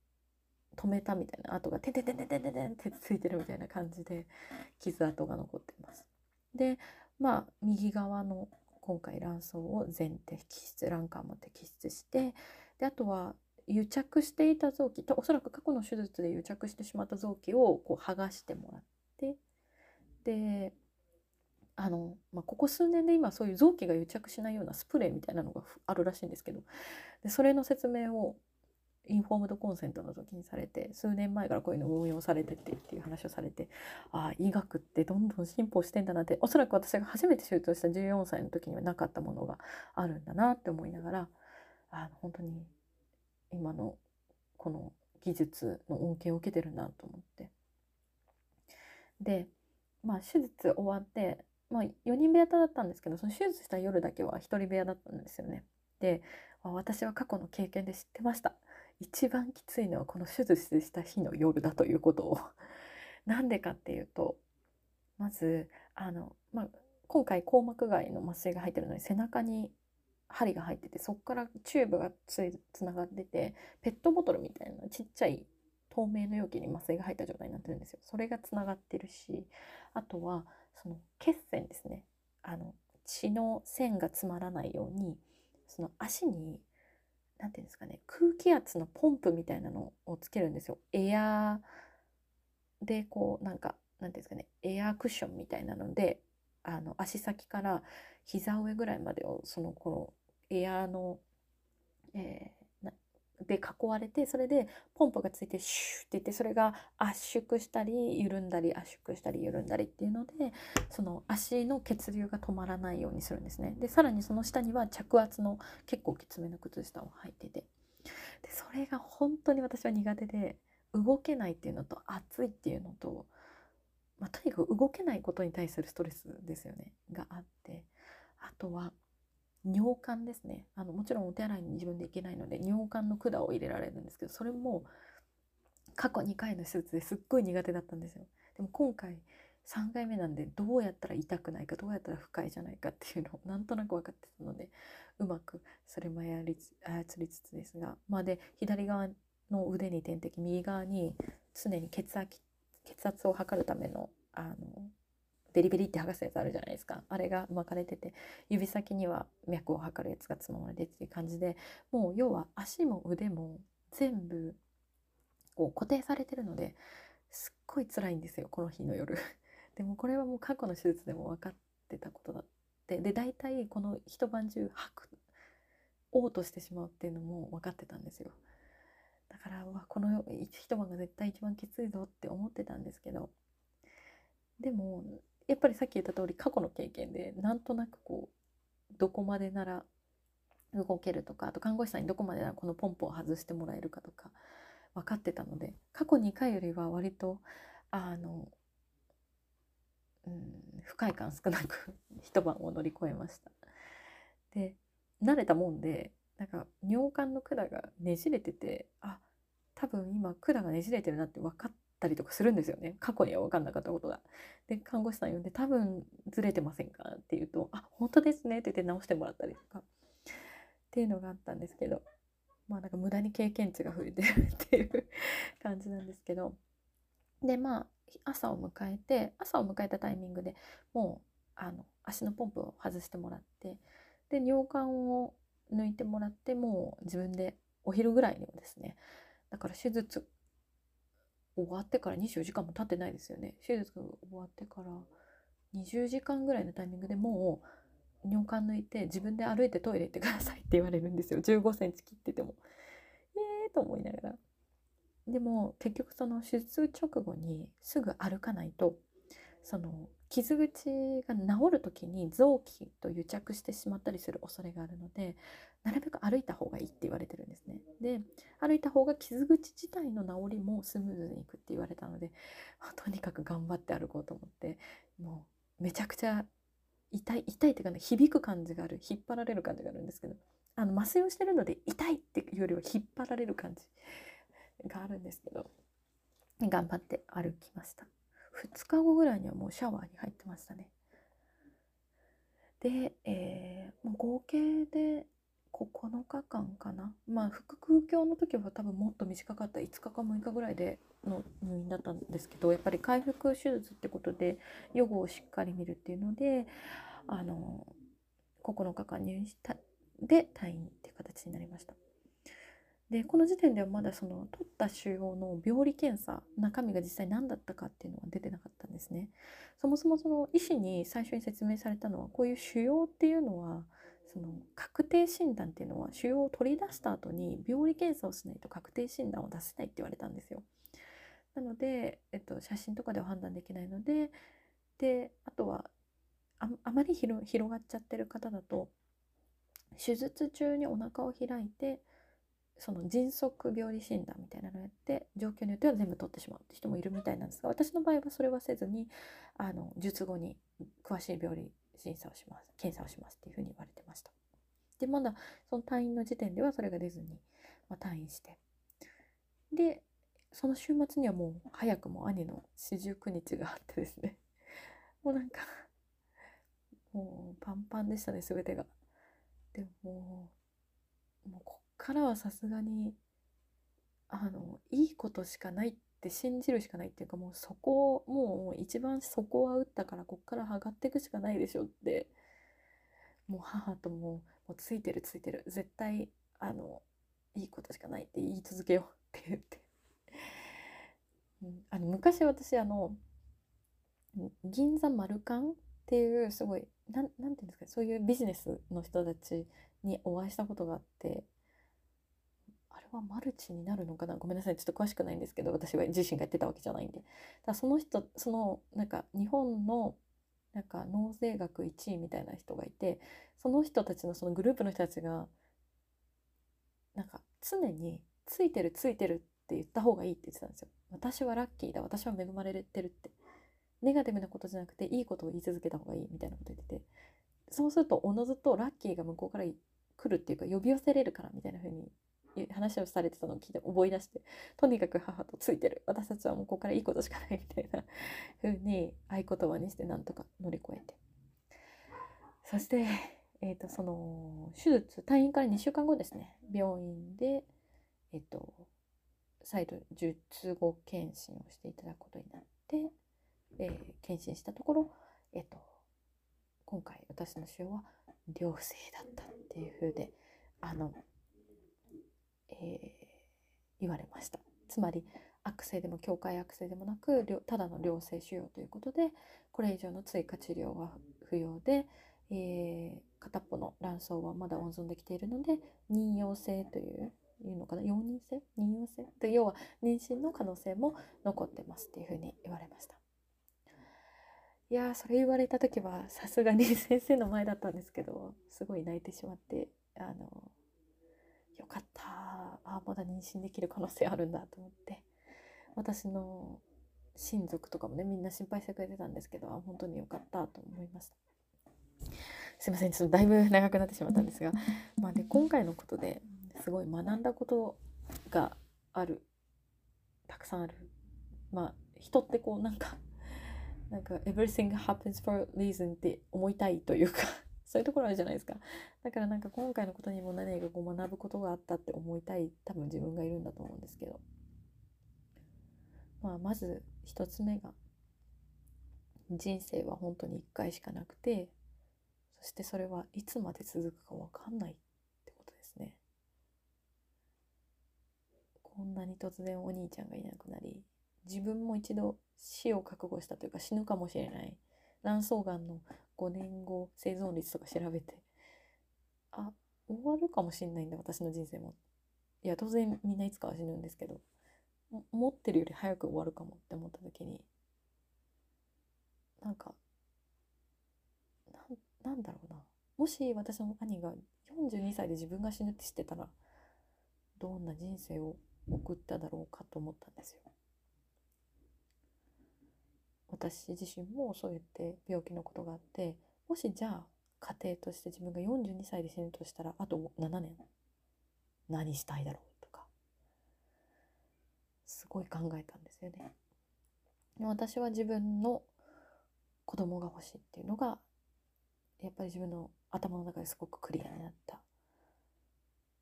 う止めたみたいな跡がテテテテテテテってついてるみたいな感じで傷跡が残ってます。でまあ右側の今回卵巣を全摘出卵管も摘出してであとは癒着していた臓器おそらく過去の手術で癒着してしまった臓器をこう剥がしてもらってであの、まあ、ここ数年で今そういう臓器が癒着しないようなスプレーみたいなのがあるらしいんですけど。でそれの説明をインフォームドコンセントの時にされて数年前からこういうのを運用されててっていう話をされてああ医学ってどんどん進歩してんだなっておそらく私が初めて手術した14歳の時にはなかったものがあるんだなって思いながらあの本当に今のこの技術の恩恵を受けてるなと思って。でまあ手術終わってまあ4人部屋だったんですけどその手術した夜だけは1人部屋だったんですよね。で私は過去の経験で知ってました。一番きついのはこの手術した日の夜だということを。*laughs* なんでかっていうとまずあの、まあ、今回硬膜外の麻酔が入ってるのに背中に針が入っててそこからチューブがつつながっててペットボトルみたいなちっちゃい透明の容器に麻酔が入った状態になってるんですよ。それがつながってるしあとはその血栓ですねあの血の線が詰まらないようにその足に何て言うんですかね空気圧のポンプみたいなのをつけるんですよ。エアーでこうなんか何て言うんですかねエアークッションみたいなのであの足先から膝上ぐらいまでをそのこのエアーの、えー、で囲われてそれでポンプがついてシューっていってそれが圧縮したり緩んだり圧縮したり緩んだりっていうのでその足の血流が止まらないようにするんですね。でさらにその下には着圧の結構きつめの靴下を履いてて。でそれが本当に私は苦手で動けないっていうのと暑いっていうのと、まあ、とにかく動けないことに対するストレスですよね。があって。あとは尿管ですね。あのもちろんお手洗いに自分で行けないので尿管の管を入れられるんですけどそれも過去2回の手術ですっごい苦手だったんですよ。でも今回3回目なんでどうやったら痛くないかどうやったら不快じゃないかっていうのをなんとなく分かってたのでうまくそれもやり操りつつですがまあで左側の腕に点滴右側に常に血圧血圧を測るためのあのデリベリって剥がすやつあるじゃないですか。あれが巻かれてて指先には脈を測るやつがつままれてっていう感じでもう要は足も腕も全部こう固定されてるのですっごい辛いんですよこの日の夜。*laughs* でもこれはもう過去の手術でも分かってたことだって。で大体この一晩中吐く嘔吐してしまうっていうのも分かってたんですよ。だからうわこの一晩が絶対一番きついぞって思ってたんですけど。でもやっぱりさっき言った通り過去の経験でなんとなくこうどこまでなら動けるとかあと看護師さんにどこまでならこのポンプを外してもらえるかとか分かってたので過去2回よりは割とあの、うん、不快感少なく *laughs* 一晩を乗り越えました。で慣れたもんでなんか尿管の管がねじれててあ多分今管がねじれてるなって分かったりとかするんですよね過去には分かんなかったことが。で看護師さん呼んで「多分ずれてませんか?」って言うと「あ本当ですね」って言って直してもらったりとかっていうのがあったんですけどまあなんか無駄に経験値が増えてるっていう *laughs* 感じなんですけどでまあ朝を迎えて朝を迎えたタイミングでもうあの足のポンプを外してもらってで尿管を抜いてもらってもう自分でお昼ぐらいにはですねだから手術終わってから24時間も経ってないですよね。手術が終わってから20時間ぐらいのタイミングでもう尿管抜いて自分で歩いてトイレ行ってくださいって言われるんですよ。15センチ切ってても。ええー、と思いながら。でも結局その手術直後にすぐ歩かないとその傷口が治る時に臓器と癒着してしまったりする恐れがあるのでなるべく歩いた方がいいって言われてるんですね。で歩いた方が傷口自体の治りもスムーズにいくって言われたので *laughs* とにかく頑張って歩こうと思ってもうめちゃくちゃ痛い痛いっていうかね響く感じがある引っ張られる感じがあるんですけどあの麻酔をしてるので痛いっていうよりは引っ張られる感じがあるんですけど頑張って歩きました2日後ぐらいにはもうシャワーに入ってましたね。で、えー、もう合計で9日間かな。まあ腹腔鏡の時は多分もっと短かった。5日か6日ぐらいでの入院だったんですけどやっぱり回復手術ってことで予後をしっかり見るっていうのであの9日間入院したで退院っていう形になりました。でこの時点ではまだその取った腫瘍の病理検査中身が実際何だったかっていうのは出てなかったんですね。そもそもその医師に最初に説明されたのはこういう腫瘍っていうのはその確定診断っていうのは腫瘍を取り出した後に病理検査をしないと確定診断を出せないって言われたんですよ。なので、えっと、写真とかでは判断できないのでであとはああまり広がっちゃってる方だと手術中にお腹を開いてその迅速病理診断みたいなのをやって状況によっては全部取ってしまうって人もいるみたいなんですが私の場合はそれはせずにあの術後に詳しい病理審査をします検査をしますっていうふうに言われてました。でまだその退院の時点ではそれが出ずに、まあ、退院して。でその週末にはもう早くも兄の四十九日があってですね。*laughs* もうなんかもうパンパンでしたね全てが。でももうこからはさすがにあのいいことしかないって信じるしかないっていうかもうそこをもう一番そこは打ったからこっから上がっていくしかないでしょってもう母とももうついてるついてる。絶対あのいいことしかないって言い続けようって言って。うん、あの昔私あの銀座マルカンっていうすごいなんなんていうんですかそういうビジネスの人たちにお会いしたことがあってはマルチになるのかな？ごめんなさい。ちょっと詳しくないんですけど私は自身がやってたわけじゃないんで。だその人そのなんか日本のなんか納税額1位みたいな人がいてその人たちのそのグループの人たちがなんか常についてるついてるって言った方がいいって言ってたんですよ。私はラッキーだ。私は恵まれてるって。ネガティブなことじゃなくていいことを言い続けた方がいいみたいなこと言ってて。そうするとおのずとラッキーが向こうから来るっていうか呼び寄せれるからみたいな風に話をされてたのを聞いて思い出してとにかく母とついてる。私たちはもうここからいいことしかないみたいな風に合言葉にしてなんとか乗り越えて。そして、えーと、その手術退院から2週間後ですね。病院でえっ、ー、と再度術後検診をしていただくことになって、えー、検診したところ、えっと、今回私の腫瘍は良性だったっていう風であの、えー、言われました。つまり悪性でも境界悪性でもなくただの良性腫瘍ということでこれ以上の追加治療は不要で、えー、片っぽの卵巣はまだ温存できているので妊用性といういうのかな？容認性？妊用性？で要は妊娠の可能性も残ってますっていうふうに言われました。いやそれ言われた時はさすがに先生の前だったんですけどすごい泣いてしまってあのよかった。あまだ妊娠できる可能性あるんだと思って。私の親族とかもねみんな心配してくれてたんですけど本当によかったと思いました。すいませんちょっとだいぶ長くなってしまったんですが。まあね今回のことですごい学んだことがあるたくさんある。まあ人ってこうなんかなんか everything happens for a reason って思いたいというか。そういうところあるじゃないですか。だからなんか今回のことにも何かこう学ぶことがあったって思いたい多分自分がいるんだと思うんですけど。まあまず一つ目が人生は本当に一回しかなくてそしてそれはいつまで続くか分かんないってことですね。こんなに突然お兄ちゃんがいなくなり自分も一度死を覚悟したというか死ぬかもしれない。卵巣がんの5年後生存率とか調べて。あ終わるかもしんないんだ私の人生も。いや当然みんないつかは死ぬんですけど。思ってるより早く終わるかもって思った時に。なんかなんだろうな。もし私の兄が42歳で自分が死ぬって知ってたらどんな人生を送っただろうかと思ったんですよ。私自身もそうやって病気のことがあってもしじゃあ家庭として自分が42歳で死ぬとしたらあと7年何したいだろうとかすごい考えたんですよね。私は自分の子供が欲しいっていうのがやっぱり自分の頭の中ですごくクリアになった。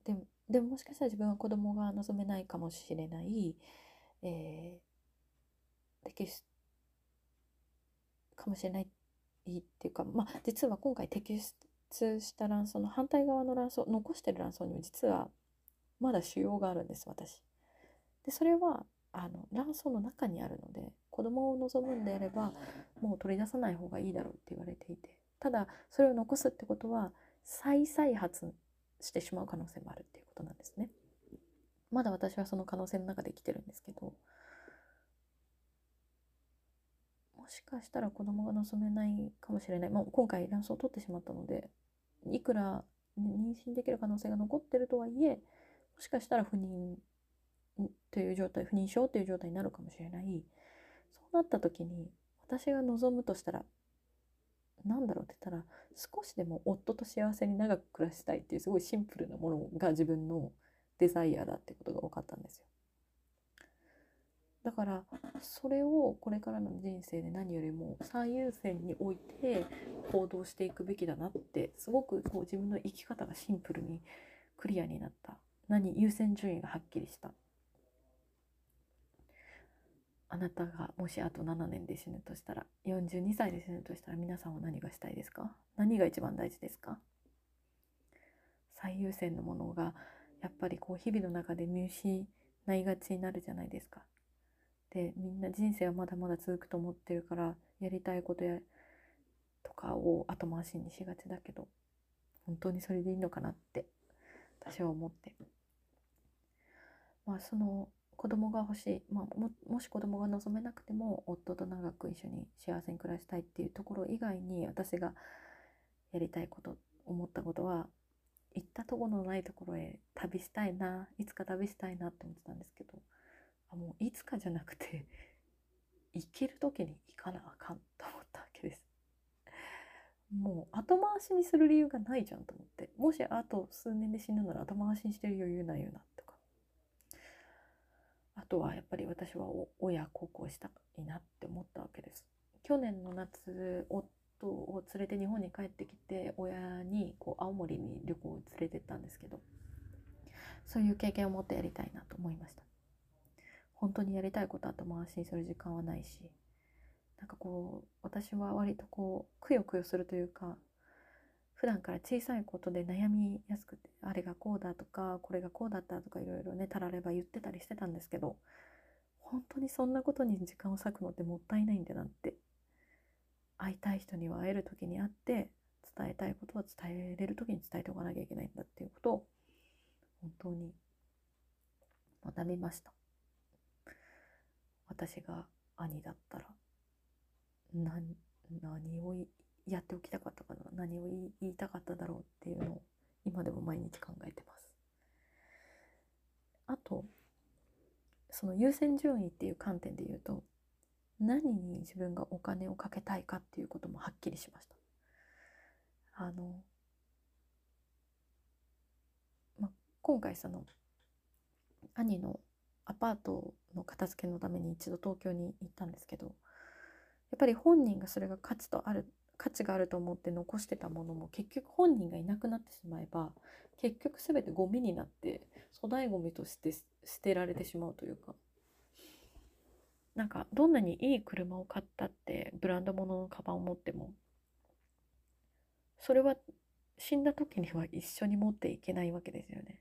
でもでももしかしたら自分は子供が望めないかもしれない、えー、摘出かもしれないっていうかまあ実は今回摘出した卵巣の反対側の卵巣残してる卵巣にも実はまだ腫瘍があるんです私。でそれはあの卵巣の中にあるので子供を望むんであればもう取り出さない方がいいだろうって言われていてただそれを残すってことは再々発してしまう可能性もあるっていうことなんですね。まだ私はその可能性の中で生きてるんですけどもしかしたら子供が望めないかもしれない、まあ、今回卵巣を取ってしまったのでいくら妊娠できる可能性が残ってるとはいえもしかしたら不妊という状態不妊症という状態になるかもしれないそうなった時に私が望むとしたらなんだろうって言ったら少しでも夫と幸せに長く暮らしたいっていうすごいシンプルなものが自分のデザイアだってことが分かったんですよ。だからそれをこれからの人生で何よりも最優先に置いて行動していくべきだなってすごくこう自分の生き方がシンプルにクリアになった。何優先順位がはっきりした。あなたがもしあと7年で死ぬとしたら42歳で死ぬとしたら皆さんは何がしたいですか？何が一番大事ですか？最優先のものがやっぱりこう日々の中で見失いがちになるじゃないですか。でみんな人生はまだまだ続くと思ってるからやりたいことやとかを後回しにしがちだけど本当にそれでいいのかなって私は思って。まあその子供が欲しい、まあ、ももし子供が望めなくても夫と長く一緒に幸せに暮らしたいっていうところ以外に私がやりたいこと思ったことは行ったとこのないところへ旅したいないつか旅したいなって思ってたんですけど。あもういつかじゃなくて *laughs* 行ける時に行かなあかんと思ったわけです。もう後回しにする理由がないじゃんと思って。もしあと数年で死ぬなら後回しにしてる余裕ないよなとか。あとはやっぱり私は親孝行したいなって思ったわけです。去年の夏夫を連れて日本に帰ってきて親にこう青森に旅行を連れてったんですけどそういう経験を持ってやりたいなと思いました。本当にやりたいこと後回しにする時間はないしなんかこう私は割とこうくよくよするというか普段から小さいことで悩みやすくてあれがこうだとかこれがこうだったとかいろいろねたられば言ってたりしてたんですけど本当にそんなことに時間を割くのってもったいないんだなって会いたい人には会える時に会って伝えたいことは伝えれる時に伝えておかなきゃいけないんだっていうことを本当に学びました。私が兄だったら何何をやっておきたかったかな？何を言いたかっただろうっていうのを今でも毎日考えてます。あとその優先順位っていう観点で言うと何に自分がお金をかけたいかっていうこともはっきりしました。あの、ま、今回その兄のアパートの片付けのために一度東京に行ったんですけどやっぱり本人がそれが価値とある価値があると思って残してたものも結局本人がいなくなってしまえば結局全てゴミになって粗大ゴミとして捨てられてしまうというかなんかどんなにいい車を買ったってブランド物のカバンを持ってもそれは死んだ時には一緒に持っていけないわけですよね。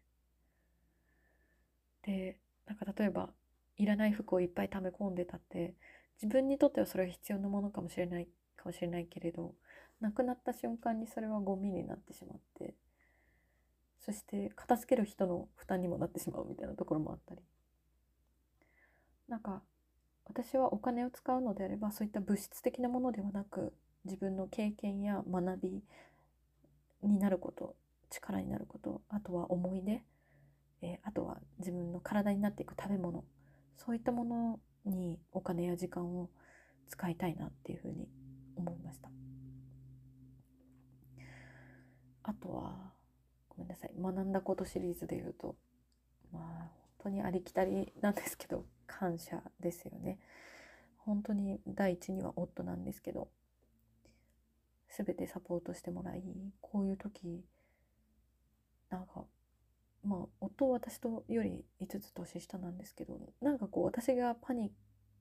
でなんか例えばいらない服をいっぱい溜め込んでたって自分にとってはそれは必要なものかもしれないかもしれないけれど亡くなった瞬間にそれはゴミになってしまってそして片付ける人の負担にもなってしまうみたいなところもあったり。なんか私はお金を使うのであればそういった物質的なものではなく自分の経験や学びになること力になることあとは思い出、えー、あとは自分の体になっていく食べ物そういったものにお金や時間を使いたいなっていうふうに思いました。あとはごめんなさい学んだことシリーズで言うとまあ本当にありきたりなんですけど感謝ですよね。本当に第一には夫なんですけど全てサポートしてもらいこういう時なんかまあ夫は私とより5つ年下なんですけどなんかこう私がパニッ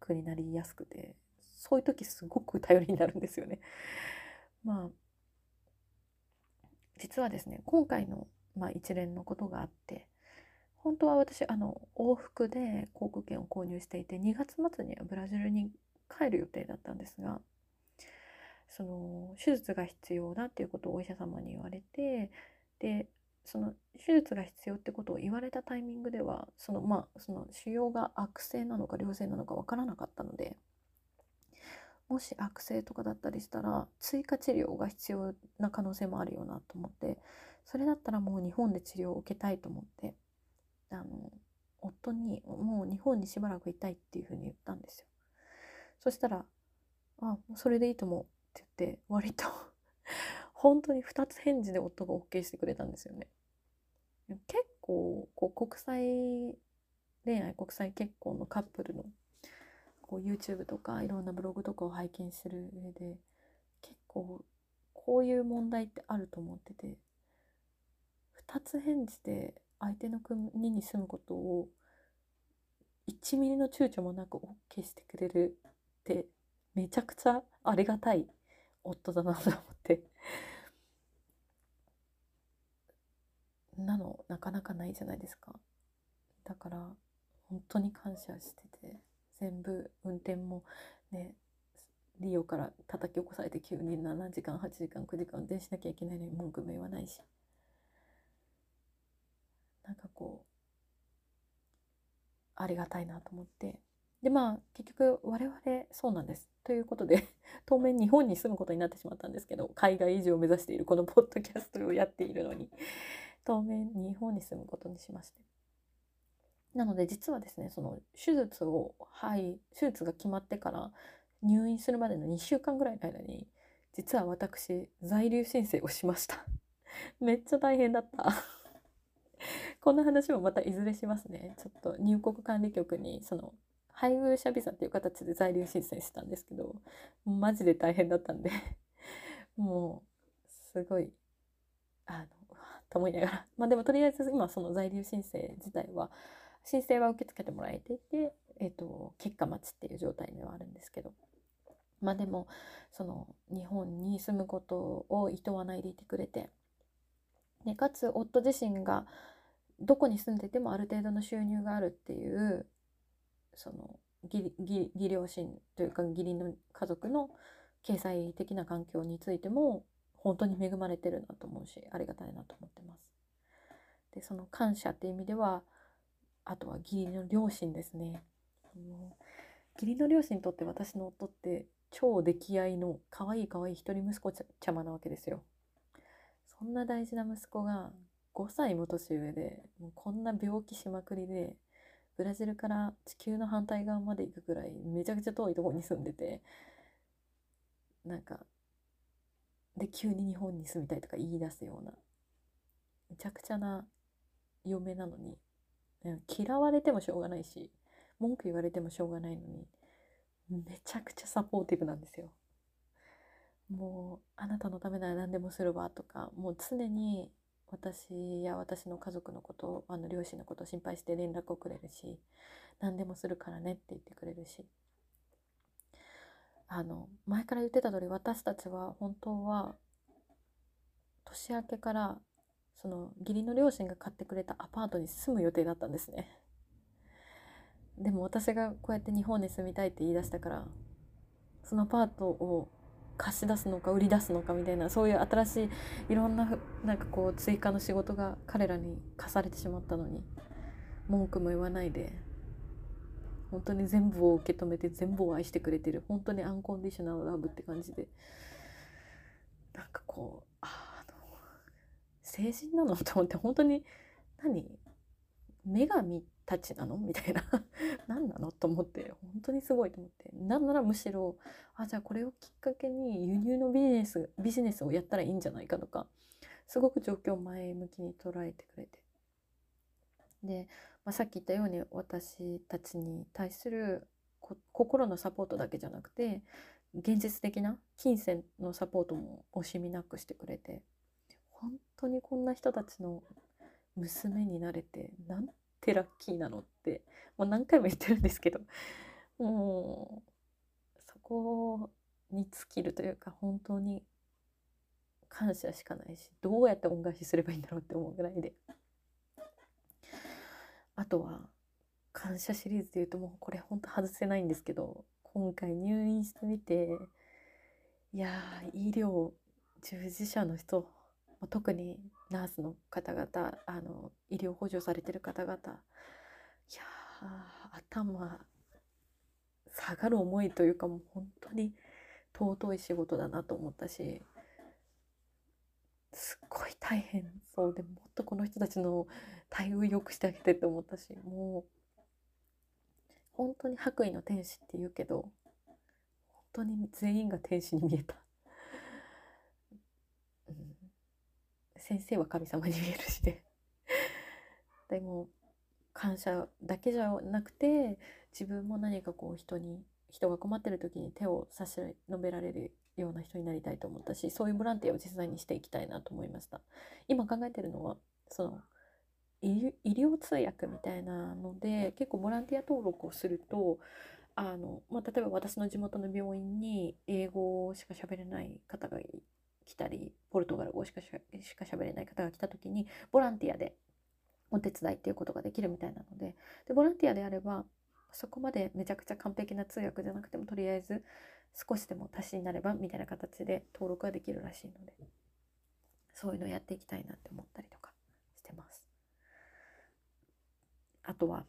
クになりやすくてそういう時すごく頼りになるんですよね。まあ実はですね今回の、まあ、一連のことがあって本当は私あの往復で航空券を購入していて2月末にブラジルに帰る予定だったんですがその手術が必要だっていうことをお医者様に言われてでその手術が必要ってことを言われたタイミングではそのまあその腫瘍が悪性なのか良性なのか分からなかったのでもし悪性とかだったりしたら追加治療が必要な可能性もあるよなと思ってそれだったらもう日本で治療を受けたいと思ってあの夫にもう日本にしばらくいたいっていうふうに言ったんですよ。そしたら「あそれでいいと思う」って言って割と本当に2つ返事で夫が OK してくれたんですよね。結構こう国際恋愛国際結婚のカップルのこう YouTube とかいろんなブログとかを拝見する上で結構こういう問題ってあると思ってて2つ返事で相手の国に住むことを1ミリの躊躇もなく OK してくれるってめちゃくちゃありがたい夫だなと思って。なのなかなかないじゃないですか。だから本当に感謝してて全部運転もねリオから叩き起こされて急に7時間8時間9時間運転しなきゃいけないのに文句も言わないし。なんかこうありがたいなと思って。でまあ結局我々そうなんです。ということで *laughs* 当面日本に住むことになってしまったんですけど海外移住を目指しているこのポッドキャストをやっているのに当面日本に住むことにしまして。なので実はですねその手術をはい手術が決まってから入院するまでの2週間ぐらいの間に実は私在留申請をしました。*laughs* めっちゃ大変だった。*laughs* この話もまたいずれしますね。ちょっと入国管理局にその配偶者ビザっていう形で在留申請したんですけどマジで大変だったんで *laughs* もうすごいあのと思いながら。*laughs* まあでもとりあえず今その在留申請自体は申請は受け付けてもらえていて、えーと、結果待ちっていう状態ではあるんですけど。まあでもその日本に住むことを厭わないでいてくれて。でかつ夫自身がどこに住んでてもある程度の収入があるっていうその義義両親というか義理の家族の経済的な環境についても本当に恵まれてるなと思うしありがたいなと思ってます。でその感謝っていう意味ではあとは義理の両親ですね。義理の両親にとって私の夫って超溺愛の可愛い可愛い一人息子ちゃまなわけですよ。そんな大事な息子が5歳も年上でもうこんな病気しまくりでブラジルから地球の反対側まで行くぐらいめちゃくちゃ遠いところに住んでてなんかで急に日本に住みたいとか言い出すようなめちゃくちゃな嫁なのに嫌われてもしょうがないし文句言われてもしょうがないのにめちゃくちゃサポーティブなんですよ。もうあなたのためなら何でもするわとかもう常に私や私の家族のことあの両親のことを心配して連絡をくれるし何でもするからねって言ってくれるし。あの前から言ってた通り私たちは本当は年明けからその義理の両親が買ってくれたアパートに住む予定だったんですね。でも私がこうやって日本に住みたいって言い出したからそのアパートを貸し出すのか売り出すのかみたいなそういう新しいいろんななんかこう追加の仕事が彼らに課されてしまったのに文句も言わないで本当に全部を受け止めて全部を愛してくれてる本当にアンコンディショナルラブって感じで。なんかこうあの成人なのと思って本当に何？女神たちなの？*laughs* みたいな。何なの？と思って。本当にすごいと思って。なんならむしろあじゃあこれをきっかけに輸入のビジネスビジネスをやったらいいんじゃないかとかすごく状況を前向きに捉えてくれて。で、まあ、さっき言ったように私たちに対する心のサポートだけじゃなくて現実的な金銭のサポートも惜しみなくしてくれて。本当にこんな人たちの娘になれてなんてラッキーなのってもう何回も言ってるんですけどもうそこに尽きるというか本当に感謝しかないしどうやって恩返しすればいいんだろうって思うぐらいで。あとは感謝シリーズでいうともうこれほんと外せないんですけど今回入院してみていや医療従事者の人特にナースの方々あの医療補助されてる方々。いや頭下がる思いというかもう本当に尊い仕事だなと思ったしすっごい大変。そうでもっとこの人たちの待遇良くしてあげてって思ったしもう本当に白衣の天使って言うけど本当に全員が天使に見えた、うん、先生は神様に見えるしででも感謝だけじゃなくて自分も何かこう人に人が困ってる時に手を差し伸べられるような人になりたいと思ったしそういうボランティアを実際にしていきたいなと思いました。今考えてるのはその医療通訳みたいなので結構ボランティア登録をするとあの、まあ、例えば私の地元の病院に英語しか喋れない方が来たりポルトガル語しかしか喋れない方が来た時にボランティアでお手伝いっていうことができるみたいなのででボランティアであればそこまでめちゃくちゃ完璧な通訳じゃなくてもとりあえず少しでも足しになればみたいな形で登録ができるらしいのでそういうのをやっていきたいなって思ったりとかしてます。あとは、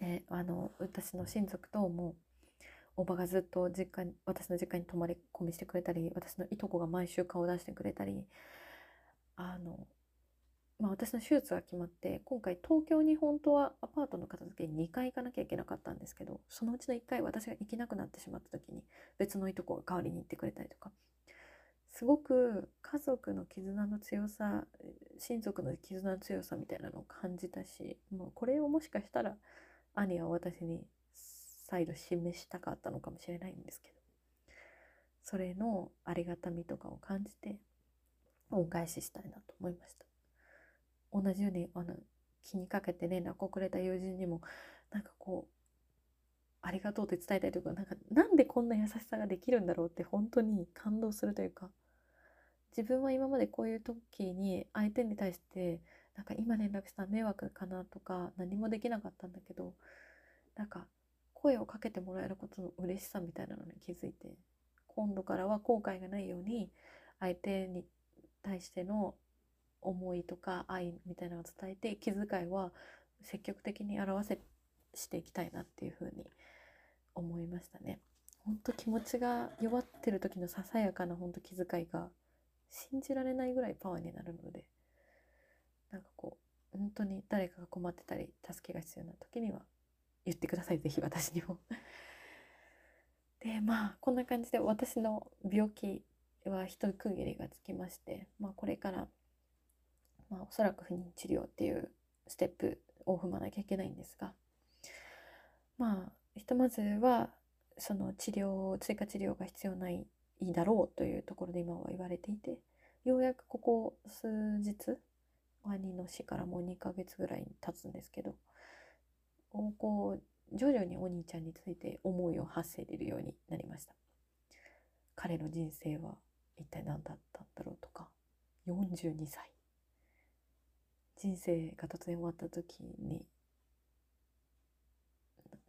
ね、あの私の親族ともおばがずっと実家に私の実家に泊まり込みしてくれたり私のいとこが毎週顔出してくれたりあのまあ、私の手術が決まって今回東京に本当はアパートの片付けに2回行かなきゃいけなかったんですけどそのうちの1回私が行けなくなってしまった時に別のいとこが代わりに行ってくれたりとか。すごく家族の絆の強さ親族の絆の強さみたいなのを感じたしもうこれをもしかしたら兄は私に再度示したかったのかもしれないんですけどそれのありがたみとかを感じて恩返ししたいなと思いました。同じようにあの気にかけて連絡をくれた友人にもなんかこうありがとうって伝えたいというかなんかなんでこんな優しさができるんだろうって本当に感動するというか自分は今までこういう時に相手に対してなんか今連絡したら迷惑かなとか何もできなかったんだけどなんか声をかけてもらえることの嬉しさみたいなのに気づいて今度からは後悔がないように相手に対しての思いとか愛みたいなのを伝えて気遣いは積極的に表せしていきたいなっていうふうに思いましたね。本当気持ちが弱ってる時のささやかな本当気遣いが信じられないぐらいパワーになるのでなんかこう本当に誰かが困ってたり助けが必要な時には言ってください是非私にも。*laughs* でまあこんな感じで私の病気は一区切りがつきまして、まあ、これからまあ、おそらく不妊治療っていうステップを踏まなきゃいけないんですがまあひとまずはその治療追加治療が必要ないだろうというところで今は言われていてようやくここ数日兄の死からもう2ヶ月ぐらい経つんですけどこう徐々にお兄ちゃんについて思いを発せれるようになりました。彼の人生は一体何だったんだろうとか。42歳。人生が突然終わった時に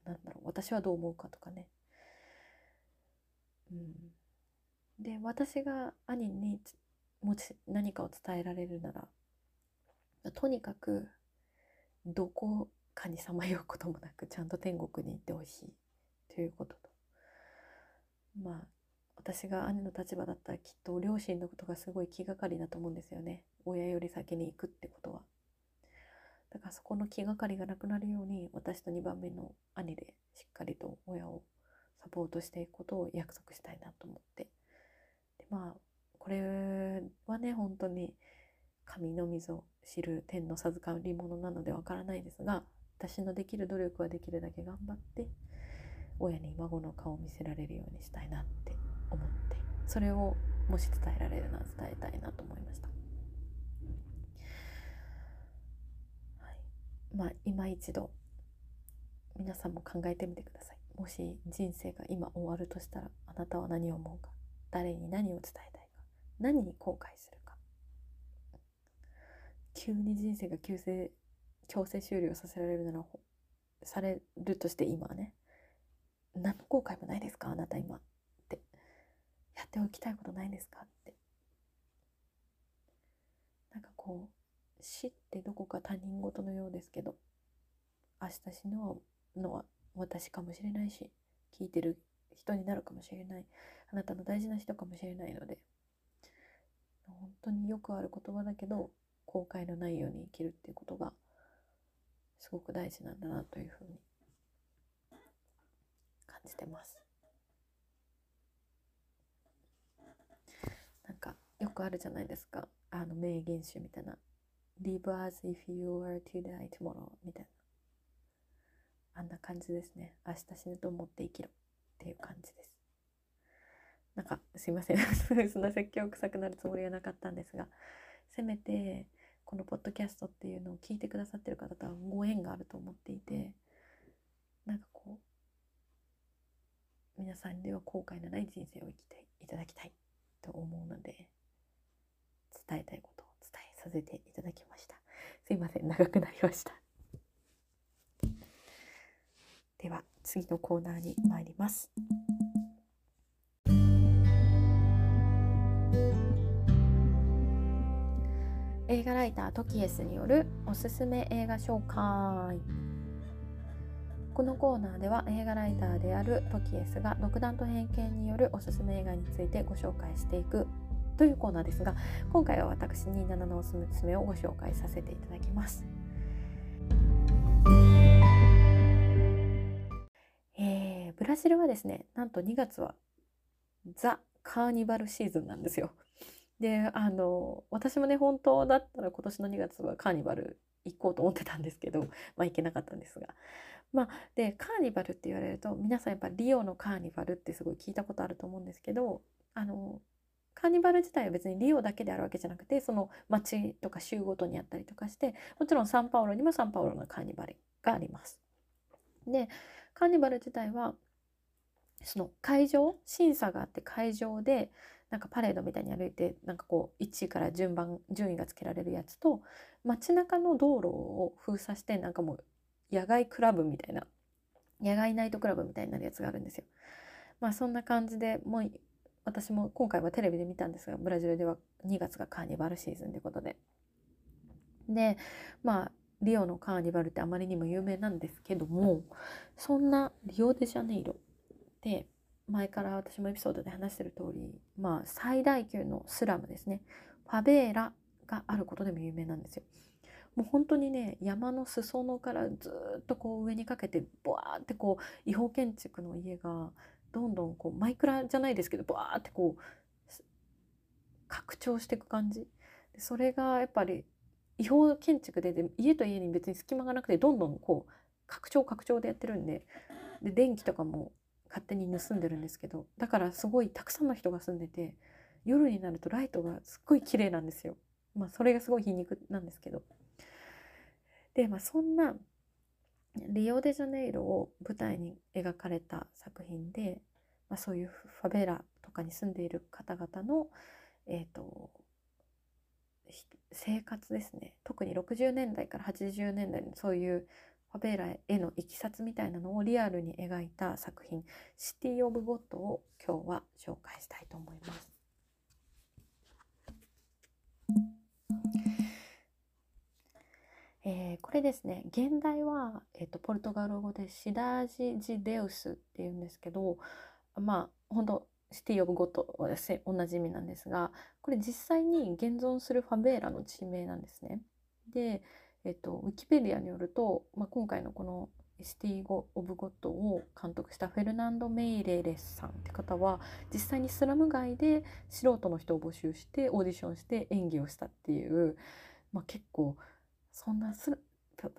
なんだろう私はどう思うかとかね。うん、で私が兄にもし何かを伝えられるならとにかくどこ蚊にさまようこともなくちゃんと天国に行ってほしいということと。まあ私が兄の立場だったらきっと両親のことがすごい気がかりだと思うんですよね。親より先に行くってことは。だからそこの気がかりがなくなるように私と2番目の兄でしっかりと親をサポートしていくことを約束したいなと思って。でまあこれはね本当に神の水を知る天の授かり物なのでわからないですが私のできる努力はできるだけ頑張って親に孫の顔を見せられるようにしたいなって思ってそれをもし伝えられるなら伝えたいなと思いました。はい、まあ今一度皆さんも考えてみてください。もし人生が今終わるとしたらあなたは何を思うか誰に何を伝えたいか何に後悔するか急に人生が強制強制終了させられるならされるとして今はね何の後悔もないですか？あなた今って。やっておきたいことないですかって。なんかこう死ってどこか他人事のようですけど明日死ぬのは私かもしれないし聞いてる人になるかもしれない。あなたの大事な人かもしれないので。本当によくある言葉だけど後悔のないように生きるっていうことがすごく大事なんだなというふうに感じてます。なんかよくあるじゃないですか。あの名言集みたいな「Live as if you were to die tomorrow」みたいな。あんな感じですね。明日死ぬと思って生きろっていう感じです。なんかすいません。*laughs* そんな説教臭くなるつもりはなかったんですが。せめてこのポッドキャストっていうのを聞いてくださってる方とはご縁があると思っていてなんかこう皆さんでは後悔のない人生を生きていただきたいと思うので伝えたいことを伝えさせていただきました。すいません長くなりました。では次のコーナーに参ります。映画ライタートキエスによるおすすめ映画紹介このコーナーでは映画ライターであるトキエスが独断と偏見によるおすすめ映画についてご紹介していくというコーナーですが今回は私27のおすすめをご紹介させていただきます。えー、ブラジルはですねなんと2月はザ・カーニバルシーズンなんですよ。であの私もね本当だったら今年の2月はカーニバル行こうと思ってたんですけどまあ行けなかったんですがまあでカーニバルって言われると皆さんやっぱリオのカーニバルってすごい聞いたことあると思うんですけどあのカーニバル自体は別にリオだけであるわけじゃなくてその町とか州ごとにあったりとかしてもちろんサンパウロにもサンパウロのカーニバルがあります。でカーニバル自体はその会場審査があって会場でなんかパレードみたいに歩いてなんかこう1位から順番順位がつけられるやつと街中の道路を封鎖してなんかもう野外クラブみたいな野外ナイトクラブみたいになるやつがあるんですよ。まあそんな感じでもう私も今回はテレビで見たんですがブラジルでは2月がカーニバルシーズンということで。でまあリオのカーニバルってあまりにも有名なんですけどもそんなリオデジャネイロで前から私もエピソードで話してる通り、まあ、最大級のスラムですねファベーラがあることでも有名なんですよ。もう本当にね山の裾野からずっとこう上にかけてボワーってこう違法建築の家がどんどんこうマイクラじゃないですけどボワーってこう拡張していく感じそれがやっぱり違法建築でで家と家に別に隙間がなくてどんどんこう拡張拡張でやってるんでで電気とかも勝手に盗んでるんですけどだからすごいたくさんの人が住んでて夜になるとライトがすっごい綺麗なんですよ。まあそれがすごい皮肉なんですけど。でまあそんなリオデジャネイロを舞台に描かれた作品で、まあ、そういうファベラとかに住んでいる方々の、えーと、生活ですね特に60年代から80年代のそういうファベーラへのいきさつみたいなのをリアルに描いた作品「シティ・オブ・ゴッド」を今日は紹介したいと思います。えー、これですね現代は、えーと、ポルトガル語でシダジ・ジ・デウスっていうんですけどまあ本当シティ・オブ・ゴットは同じ意味なんですがこれ実際に現存するファベーラの地名なんですね。で、えっと、ウィキペディアによると、まあ、今回のこのシティ・オブ・ゴットを監督したフェルナンド・メイレレスさんって方は実際にスラム街で素人の人を募集してオーディションして演技をしたっていう、まあ、結構そんなフ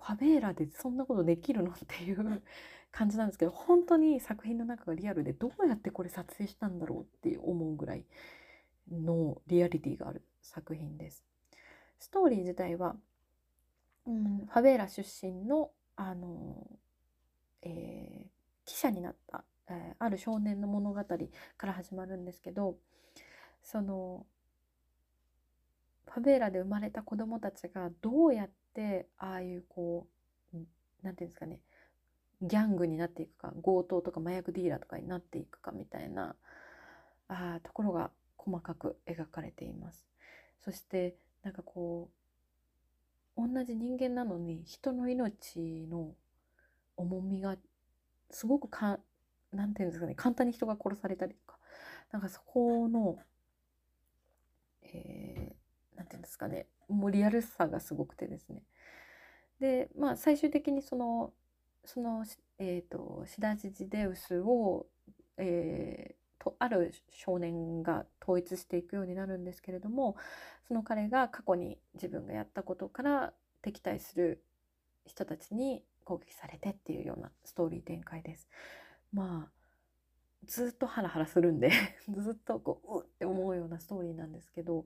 ァベーラでそんなことできるのっていう *laughs* 感じなんですけど本当に作品の中がリアルでどうやってこれ撮影したんだろうって思うぐらいのリアリティがある作品です。ストーリー自体は、うん、ファベーラ出身のあの、えー、記者になった、えー、ある少年の物語から始まるんですけどそのファベーラで生まれた子どもたちがどうやってああいうこう何て言うんですかねギャングになっていくか強盗とか麻薬ディーラーとかになっていくかみたいなあところが細かく描かれています。そしてなんかこう同じ人間なのに人の命の重みがすごくかなんていうんですかね簡単に人が殺されたりとか。なんかそこの、えー、なんていうんですかねもうリアルさがすごくてですね。でまあ最終的にそのその、えーと、シダジジデウスを、えー、ある少年が統一していくようになるんですけれどもその彼が過去に自分がやったことから敵対する人たちに攻撃されてっていうようなストーリー展開です。まあずっとハラハラするんで *laughs* ずっとこううって思うようなストーリーなんですけど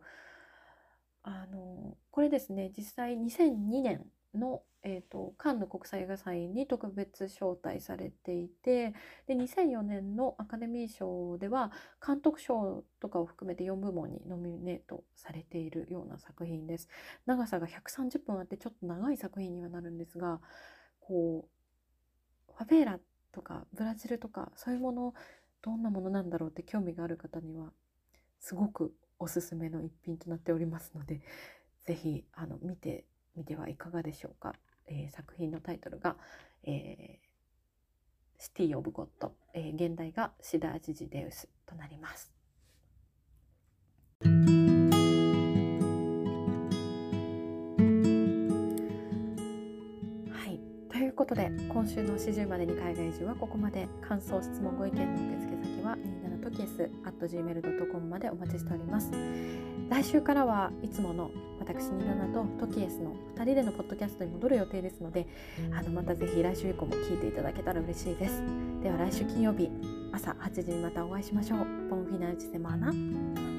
あのこれですね実際2002年の、えーと、カンヌ国際映画祭に特別招待されていてで2004年のアカデミー賞では監督賞とかを含めて4部門にノミネートされているような作品です。長さが130分あってちょっと長い作品にはなるんですがこうファベーラとかブラジルとかそういうものどんなものなんだろうって興味がある方にはすごくおすすめの一品となっておりますので是非見てみてはいかがでしょうか、えー、作品のタイトルが、えー、シティ・オブ・ゴッド、えー、現代がシダージ・ジデウスとなります。はいということで今週の始終までに海外移住はここまで感想質問ご意見の受付先は27トキエス at gmail.com までお待ちしております。来週からはいつもの私ニナナとトキエスの2人でのポッドキャストに戻る予定ですのであのまたぜひ来週以降も聞いていただけたら嬉しいです。では来週金曜日朝8時にまたお会いしましょう。ボンフィナーチセマーナ。